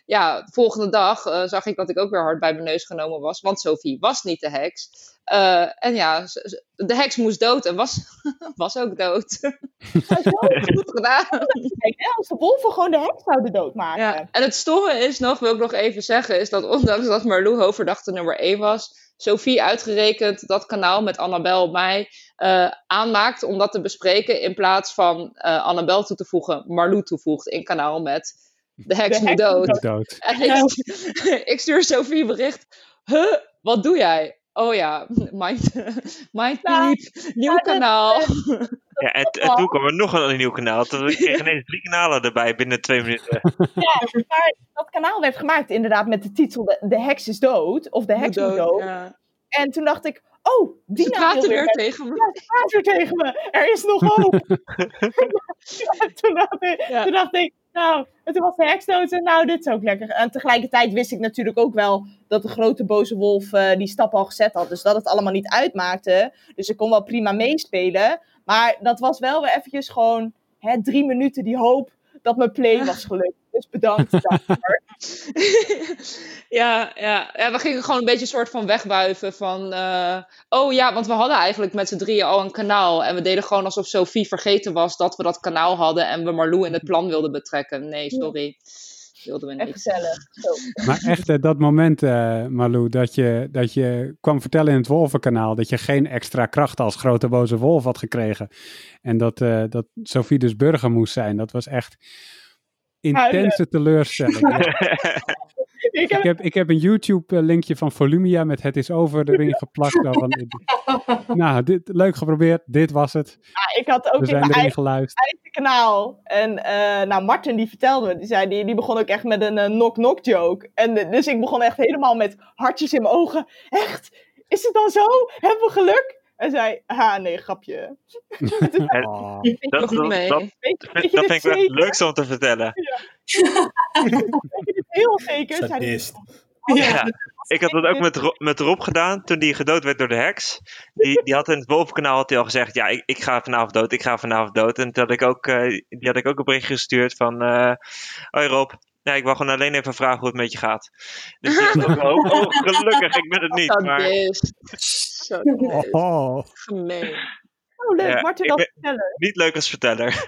Ja, de volgende dag uh, zag ik dat ik ook weer hard bij mijn neus genomen was. Want Sophie was niet de heks. Uh, en ja, de heks moest dood en was, <laughs> was ook dood. goed gedaan. Als de wolven gewoon de heks zouden doodmaken. Ja, en het stomme is nog, wil ik nog even zeggen, is dat ondanks dat Marlou hoofdverdachte nummer 1 was, Sophie uitgerekend dat kanaal met Annabel mij uh, aanmaakt om dat te bespreken. In plaats van uh, Annabel toe te voegen, Marlou toevoegt in kanaal met de heks moet dood. dood. <laughs> En ik, <laughs> ik stuur Sophie bericht. Huh, wat doe jij? Oh ja, <laughs> Mind, mind Ja, nieuw kanaal. Ja, en, en toen kwam er nog een nieuw kanaal. Toen kreeg ineens drie kanalen erbij binnen twee minuten. <laughs> Ja, maar dat kanaal werd gemaakt inderdaad met de titel De, de heks is dood. Of De heks moet dood. Ja. En toen dacht ik, oh, Ze Dina wil praten weer tegen me. Ja, ze praat weer tegen me. Er is nog hoop. Ja, <laughs> <laughs> toen, dacht ik, Ja. toen dacht ik, nou, en toen was de heks dood en nou, dit is ook lekker. En tegelijkertijd wist ik natuurlijk ook wel dat de grote boze wolf eh, die stap al gezet had. Dus dat het allemaal niet uitmaakte. Dus ik kon wel prima meespelen. Maar dat was wel weer eventjes gewoon hè, drie minuten die hoop dat mijn play was <laughs> gelukt. Dus bedankt <laughs> daarvoor. ja, ja, ja, we gingen gewoon een beetje een soort van wegwuiven van... eh, oh ja, want we hadden eigenlijk met z'n drieën al een kanaal. En we deden gewoon alsof Sophie vergeten was dat we dat kanaal hadden... en we Marlou in het plan wilden betrekken. Nee, sorry. Wilden we En niet. gezellig. Zo. Maar echt eh, dat moment, eh Malou, dat je, dat je kwam vertellen in het Wolvenkanaal dat je geen extra kracht als grote boze wolf had gekregen. En dat, eh, dat Sophie dus burger moest zijn. Dat was echt intense teleurstelling. <laughs> <laughs> <laughs> Ik heb ik, heb, ik heb een YouTube-linkje van Volumia met Het is over erin <laughs> geplakt. Van, <laughs> nou, dit, leuk geprobeerd, dit was het. ik had ook We in zijn mijn erin eigen, geluisterd. eigen kanaal. En eh, nou, Martin die vertelde me, die, zei, die, die begon ook echt met een eh, knock-knock joke. En eh, dus ik begon echt helemaal met hartjes in mijn ogen. Echt? Is het dan zo? Hebben we geluk? En zei, ah nee, grapje. Oh. Dat, nog dat, dat, dat vind ik wel het leukste om te vertellen. Heel zeker? Sadist. Ja. Ik had dat ook met, Ro- met Rob gedaan toen die gedood werd door de heks. Die, die had in het bovenkanaal had hij al gezegd: Ja, ik, ik ga vanavond dood, ik ga vanavond dood. En toen had ik ook, eh, die had ik ook een berichtje gestuurd van: eh Hoi Rob, ja, ik wil gewoon alleen even vragen hoe het met je gaat. Dus die had ook oh, oh, gelukkig, ik ben het niet. Maar. Oh. Gemeen. oh leuk, Ja, Martin ben- vertellen. niet leuk als verteller. <laughs>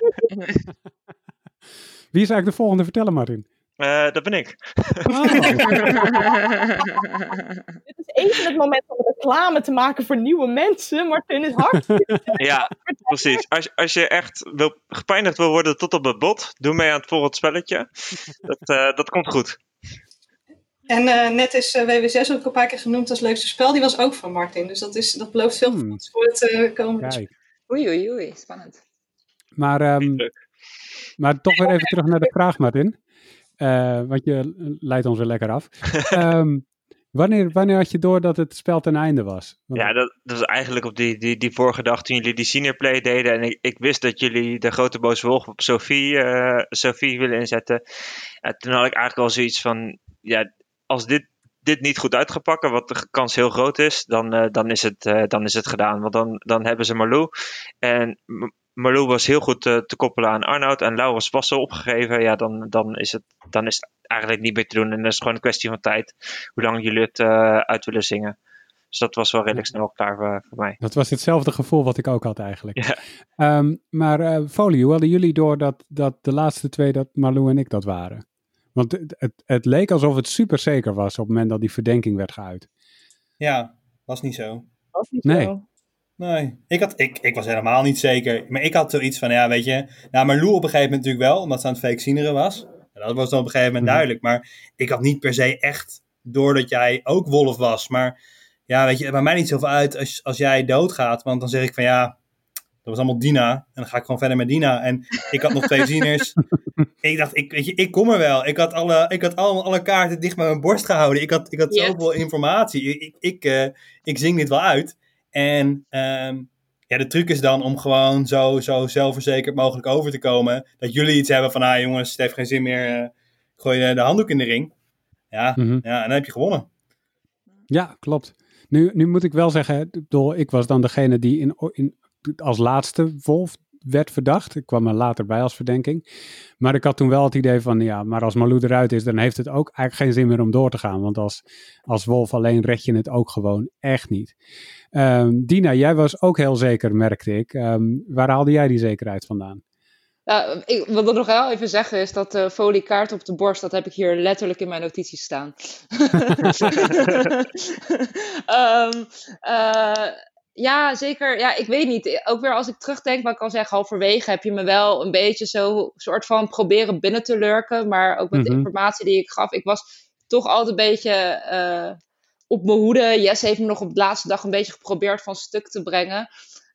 <laughs> Wie is eigenlijk de volgende verteller, Martin? Eh, dat ben ik. <laughs> Dit is even het moment om reclame te maken voor nieuwe mensen. Martin is hartstikke <laughs> Ja, precies. Als, als je echt wil, gepijnigd wil worden tot op het bot, doe mee aan het volgende spelletje. Dat, eh, dat komt goed. En eh, net is eh, WW6 ook een paar keer genoemd als leukste spel. Die was ook van Martin. Dus dat, is, dat belooft veel Hmm. voor het eh, komende spel. Oei, oei, oei. Spannend. Maar, ehm, maar toch weer even terug naar de vraag, Martin. Eh, want je leidt ons weer lekker af. <laughs> Ehm, wanneer, wanneer had je door dat het spel ten einde was? Want- Ja, dat, dat was eigenlijk op die, die, die vorige dag toen jullie die senior play deden. En ik, ik wist dat jullie de grote boze wolf op Sophie, eh, Sophie willen inzetten. Toen had ik eigenlijk al zoiets van, ja, als dit, dit niet goed uit gaat pakken, wat de kans heel groot is, dan, eh, dan, is, het, dan is het gedaan. Want dan, dan hebben ze Marlou. En M- Marlou was heel goed eh, te koppelen aan Arnoud. En Laurens was zo opgegeven. Ja, dan, dan, is het, dan is het eigenlijk niet meer te doen. En dat is gewoon een kwestie van tijd. Hoe lang jullie het eh, uit willen zingen. Dus dat was wel redelijk snel klaar voor, voor mij. Dat was hetzelfde gevoel wat ik ook had eigenlijk. Ja. Ehm, maar eh Folie, hoe hadden jullie door dat, dat de laatste twee, dat Marlou en ik dat waren? Want het, het, het leek alsof het super zeker was op het moment dat die verdenking werd geuit. Ja, was niet zo. was niet Nee. zo. Nee, ik, had, ik, ik was helemaal niet zeker. Maar ik had zoiets van, ja, weet je... Nou, maar Lou op een gegeven moment natuurlijk wel, omdat ze aan het fake zieneren was. En dat was dan op een gegeven moment Mhm. duidelijk. Maar ik had niet per se echt door dat jij ook wolf was. Maar ja, weet je, het maakt mij niet zoveel uit als, als jij doodgaat. Want dan zeg ik van, ja, was allemaal Dina. En dan ga ik gewoon verder met Dina. En ik had nog twee <laughs> zieners. ik dacht, ik, weet je, ik kom er wel. Ik had, alle, ik had alle, alle kaarten dicht bij mijn borst gehouden. Ik had, ik had zoveel informatie. Ik, ik, ik, eh, ik zing dit wel uit. En ehm, ja, de truc is dan om gewoon zo, zo zelfverzekerd mogelijk over te komen. Dat jullie iets hebben van, ah jongens, het heeft geen zin meer. eh, gooi je de handdoek in de ring. Ja, Mhm. ja, en dan heb je gewonnen. Ja, klopt. Nu, nu moet ik wel zeggen, ik was dan degene die in, in, als laatste Wolf werd verdacht. Ik kwam er later bij als verdenking. Maar ik had toen wel het idee van, ja, maar als Malou eruit is, dan heeft het ook eigenlijk geen zin meer om door te gaan. Want als, als Wolf alleen red je het ook gewoon echt niet. Ehm, Dina, jij was ook heel zeker, merkte ik. Ehm, waar haalde jij die zekerheid vandaan? Nou, ik, wat ik nog wel even zeggen is dat de folie kaart op de borst, dat heb ik hier letterlijk in mijn notities staan. <laughs> <laughs> Ehm, eh, ja, zeker. Ja, ik weet niet. Ook weer als ik terugdenk, wat ik al zeg, halverwege heb je me wel een beetje zo soort van proberen binnen te lurken. Maar ook met de Mhm. informatie die ik gaf. Ik was toch altijd een beetje eh, op mijn hoede. Jess heeft me nog op de laatste dag een beetje geprobeerd van stuk te brengen.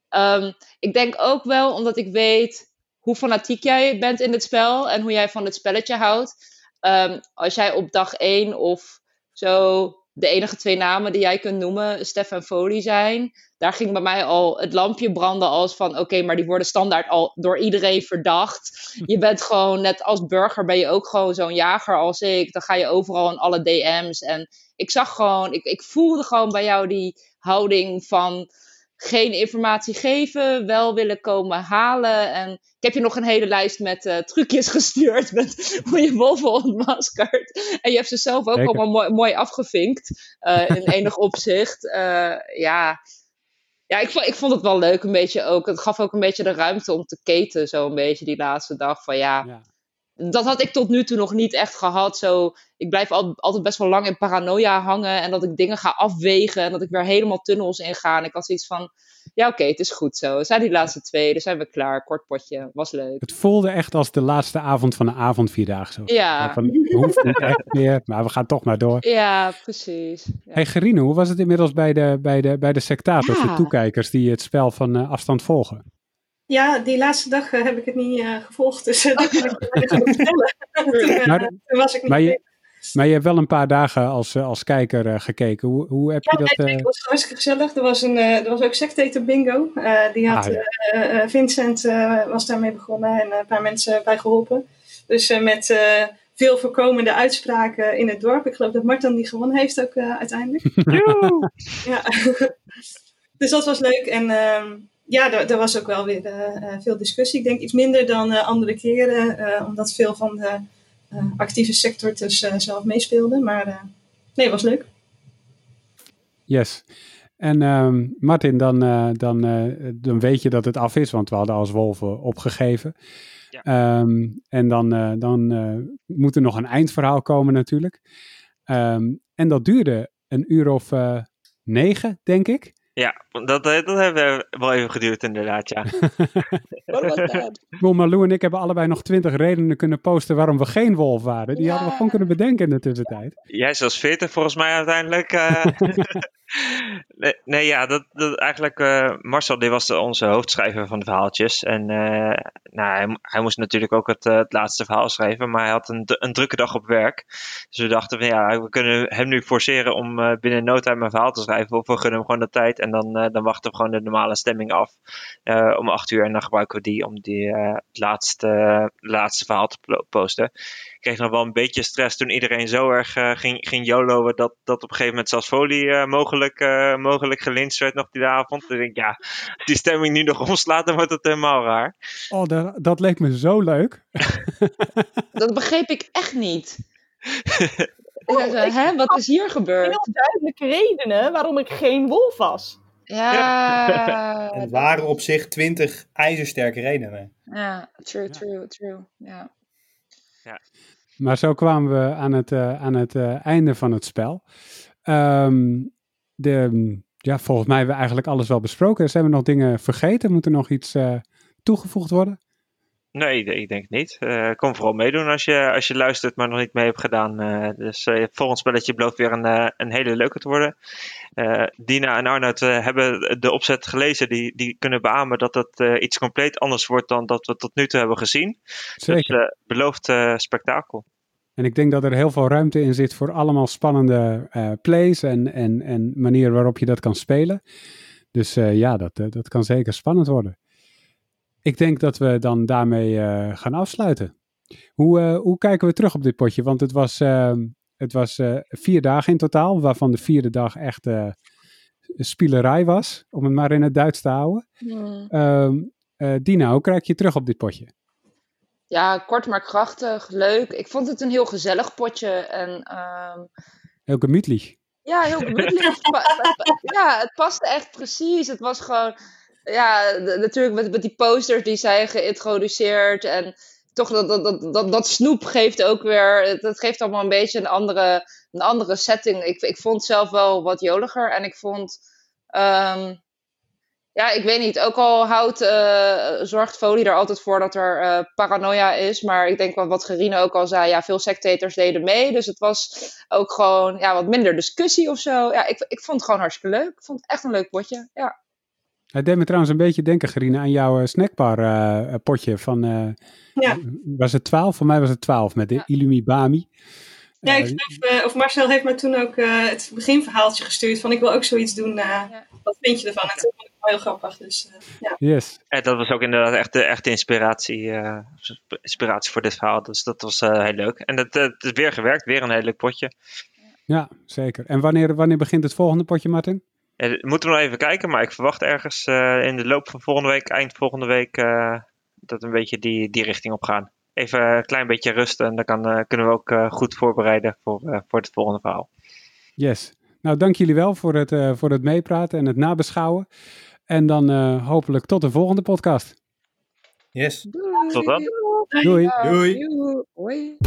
Ehm, ik denk ook wel, omdat ik weet hoe fanatiek jij bent in het spel en hoe jij van het spelletje houdt. Ehm, als jij op dag één of zo de enige twee namen die jij kunt noemen, Stef en Folie zijn, daar ging bij mij al het lampje branden als van oké, maar die worden standaard al door iedereen verdacht. Je bent gewoon net als burger ben je ook gewoon zo'n jager als ik. Dan ga je overal in alle DM's en ik zag gewoon, ik, ik voelde gewoon bij jou die houding van geen informatie geven, wel willen komen halen. En ik heb je nog een hele lijst met eh, trucjes <laughs> gestuurd met <laughs> hoe je wolven ontmaskert. En je hebt ze zelf ook allemaal mooi, mooi afgevinkt eh, in enig <laughs> opzicht. Eh, ja, ja ik, vond, ik vond het wel leuk een beetje ook. Het gaf ook een beetje de ruimte om te keten zo een beetje die laatste dag. Van ja, Ja. Dat had ik tot nu toe nog niet echt gehad. Zo, ik blijf al, altijd best wel lang in paranoia hangen. En dat ik dingen ga afwegen. En dat ik weer helemaal tunnels inga. En ik had zoiets van: ja, oké, het is goed zo. Het zijn die laatste twee. Dan zijn we klaar. Kort potje. Was leuk. Het voelde echt als de laatste avond van de avondvierdaagse. Ja. Van, het hoeft niet echt meer, maar we gaan toch maar door. Ja, precies. Ja. Hey Gerine, hoe was het inmiddels bij de, bij de, bij de sectators, de toekijkers die het spel van eh, afstand volgen? Ja, die laatste dag eh, heb ik het niet eh, gevolgd, dus eh, dat kan ik over vertellen. <laughs> toen, Maar- toen was ik niet maar je- mee. Maar je hebt wel een paar dagen als, als kijker eh, gekeken. Hoe, hoe heb je Ja, dat... nee, eh, het was hartstikke gezellig. Er was, een, eh, er was ook Sectator Bingo. Eh, die had Ah, ja. Vincent eh, was daarmee begonnen en een paar mensen bij geholpen. Dus eh, met eh, veel voorkomende uitspraken in het dorp. Ik geloof dat Martin die gewonnen heeft ook eh, uiteindelijk. <laughs> ja. <laughs> dus dat was leuk. En ehm, ja, er, er was ook wel weer eh, eh, veel discussie. Ik denk iets minder dan eh, andere keren. eh, omdat veel van de eh, actieve sector dus eh, zelf meespeelde. Maar eh, nee, het was leuk. Yes. En ehm, Martin, dan, eh, dan, eh, dan weet je dat het af is, want we hadden als wolven opgegeven. Ja. Ehm, en dan, eh, dan eh, moet er nog een eindverhaal komen natuurlijk. Ehm, en dat duurde een uur of eh, negen, denk ik. Ja, dat, eh, dat hebben we wel even geduurd inderdaad, ja. <laughs> Boel, Malou en ik hebben allebei nog twintig redenen kunnen posten waarom we geen wolf waren. Die hadden we gewoon kunnen bedenken in de tussentijd. Jij zelfs 40 volgens mij uiteindelijk. eh. <laughs> nee, ja, dat, dat eigenlijk. eh, Marcel, die was onze hoofdschrijver van de verhaaltjes. En eh, nou, hij, hij moest natuurlijk ook het, eh, het laatste verhaal schrijven. Maar hij had een, een drukke dag op werk. Dus we dachten van ja, we kunnen hem nu forceren om binnen no time een verhaal te schrijven. Of we gunnen hem gewoon de tijd. En dan, dan wachten we gewoon de normale stemming af. om 8 uur. En dan gebruiken we die om die, het laatste, laatste verhaal te posten kreeg nog wel een beetje stress toen iedereen zo erg eh, ging, ging YOLO'en dat, dat op een gegeven moment zelfs Folie eh, mogelijk, eh mogelijk gelinst werd nog die avond. Dan denk ik, ja, als die stemming nu nog <laughs> omslaat, dan wordt het helemaal raar. Oh, dat, dat leek me zo leuk. <laughs> Dat begreep ik echt niet. <laughs> Ja, zo, Hè, wat is hier gebeurd? Heel duidelijke redenen waarom ik geen wolf was. Ja, Het waren op zich twintig ijzersterke redenen. ja, true, true, true. Ja. Maar zo kwamen we aan het, eh, aan het eh, einde van het spel. Ehm, de, ja, volgens mij hebben we eigenlijk alles wel besproken. Zijn we nog dingen vergeten? Moet er nog iets eh, toegevoegd worden? Nee, ik denk niet. Uh, kom vooral meedoen als je, als je luistert, maar nog niet mee hebt gedaan. Uh, dus uh, volgend spelletje belooft weer een, een hele leuke te worden. Dina en Arnoud hebben de opzet gelezen. Die, die kunnen beamen dat het iets compleet anders wordt dan dat we tot nu toe hebben gezien. Zeker. Dus belooft spektakel. En ik denk dat er heel veel ruimte in zit voor allemaal spannende plays en, en, en manieren waarop je dat kan spelen. Dus ja, dat, dat kan zeker spannend worden. Ik denk dat we dan daarmee uh, gaan afsluiten. Hoe, uh, hoe kijken we terug op dit potje? Want het was, uh, het was vier dagen in totaal, waarvan de vierde dag echt spielerij was, om het maar in het Duits te houden. Mm. Dina, hoe kijk je terug op dit potje? Ja, kort maar krachtig, leuk. Ik vond het een heel gezellig potje. En, um... Heel gemütlich. Ja, heel gemütlich. ja, het paste echt precies. Het was gewoon ja, natuurlijk met, met die posters die zijn geïntroduceerd. En toch dat, dat, dat, dat, snoep geeft ook weer. Dat geeft allemaal een beetje een andere, een andere setting. Ik, ik vond zelf wel wat joliger. En ik vond. Um, ja, ik weet niet. Ook al houdt, uh, zorgt folie er altijd voor dat er uh, paranoia is. Maar ik denk wat, wat Gerine ook al zei. Ja, veel sectators deden mee. Dus het was ook gewoon ja, wat minder discussie of zo. Ja, ik, ik vond het gewoon hartstikke leuk. Ik vond het echt een leuk potje. Ja. Het deed me trouwens een beetje denken, Gerine, aan jouw uh, snackbar uh, potje van, uh, ja. was het 12? Voor mij was het 12 met de ja. Illumibami. Ja, ik geloof, of Marcel heeft me toen ook het beginverhaaltje gestuurd van ik wil ook zoiets doen. Ja. Wat vind je ervan? En toen vond ik wel heel grappig. Dus, ja. Yes. En dat was ook inderdaad echt de echte inspiratie, inspiratie voor dit verhaal. Dus dat was heel leuk. En het, het is weer gewerkt, weer een heel leuk potje. Ja, zeker. En wanneer, wanneer begint het volgende potje, Martin? Moeten we nog even kijken, maar ik verwacht ergens eh, in de loop van volgende week, eind volgende week, uh, dat een beetje die, die richting op gaan. Even een klein beetje rust en dan kan, eh, kunnen we ook goed voorbereiden voor, voor het volgende verhaal. Yes. Nou, dank jullie wel voor het, voor het meepraten en het nabeschouwen. En dan hopelijk tot de volgende podcast. Yes. Tot dan. Doei. Doei. Doei.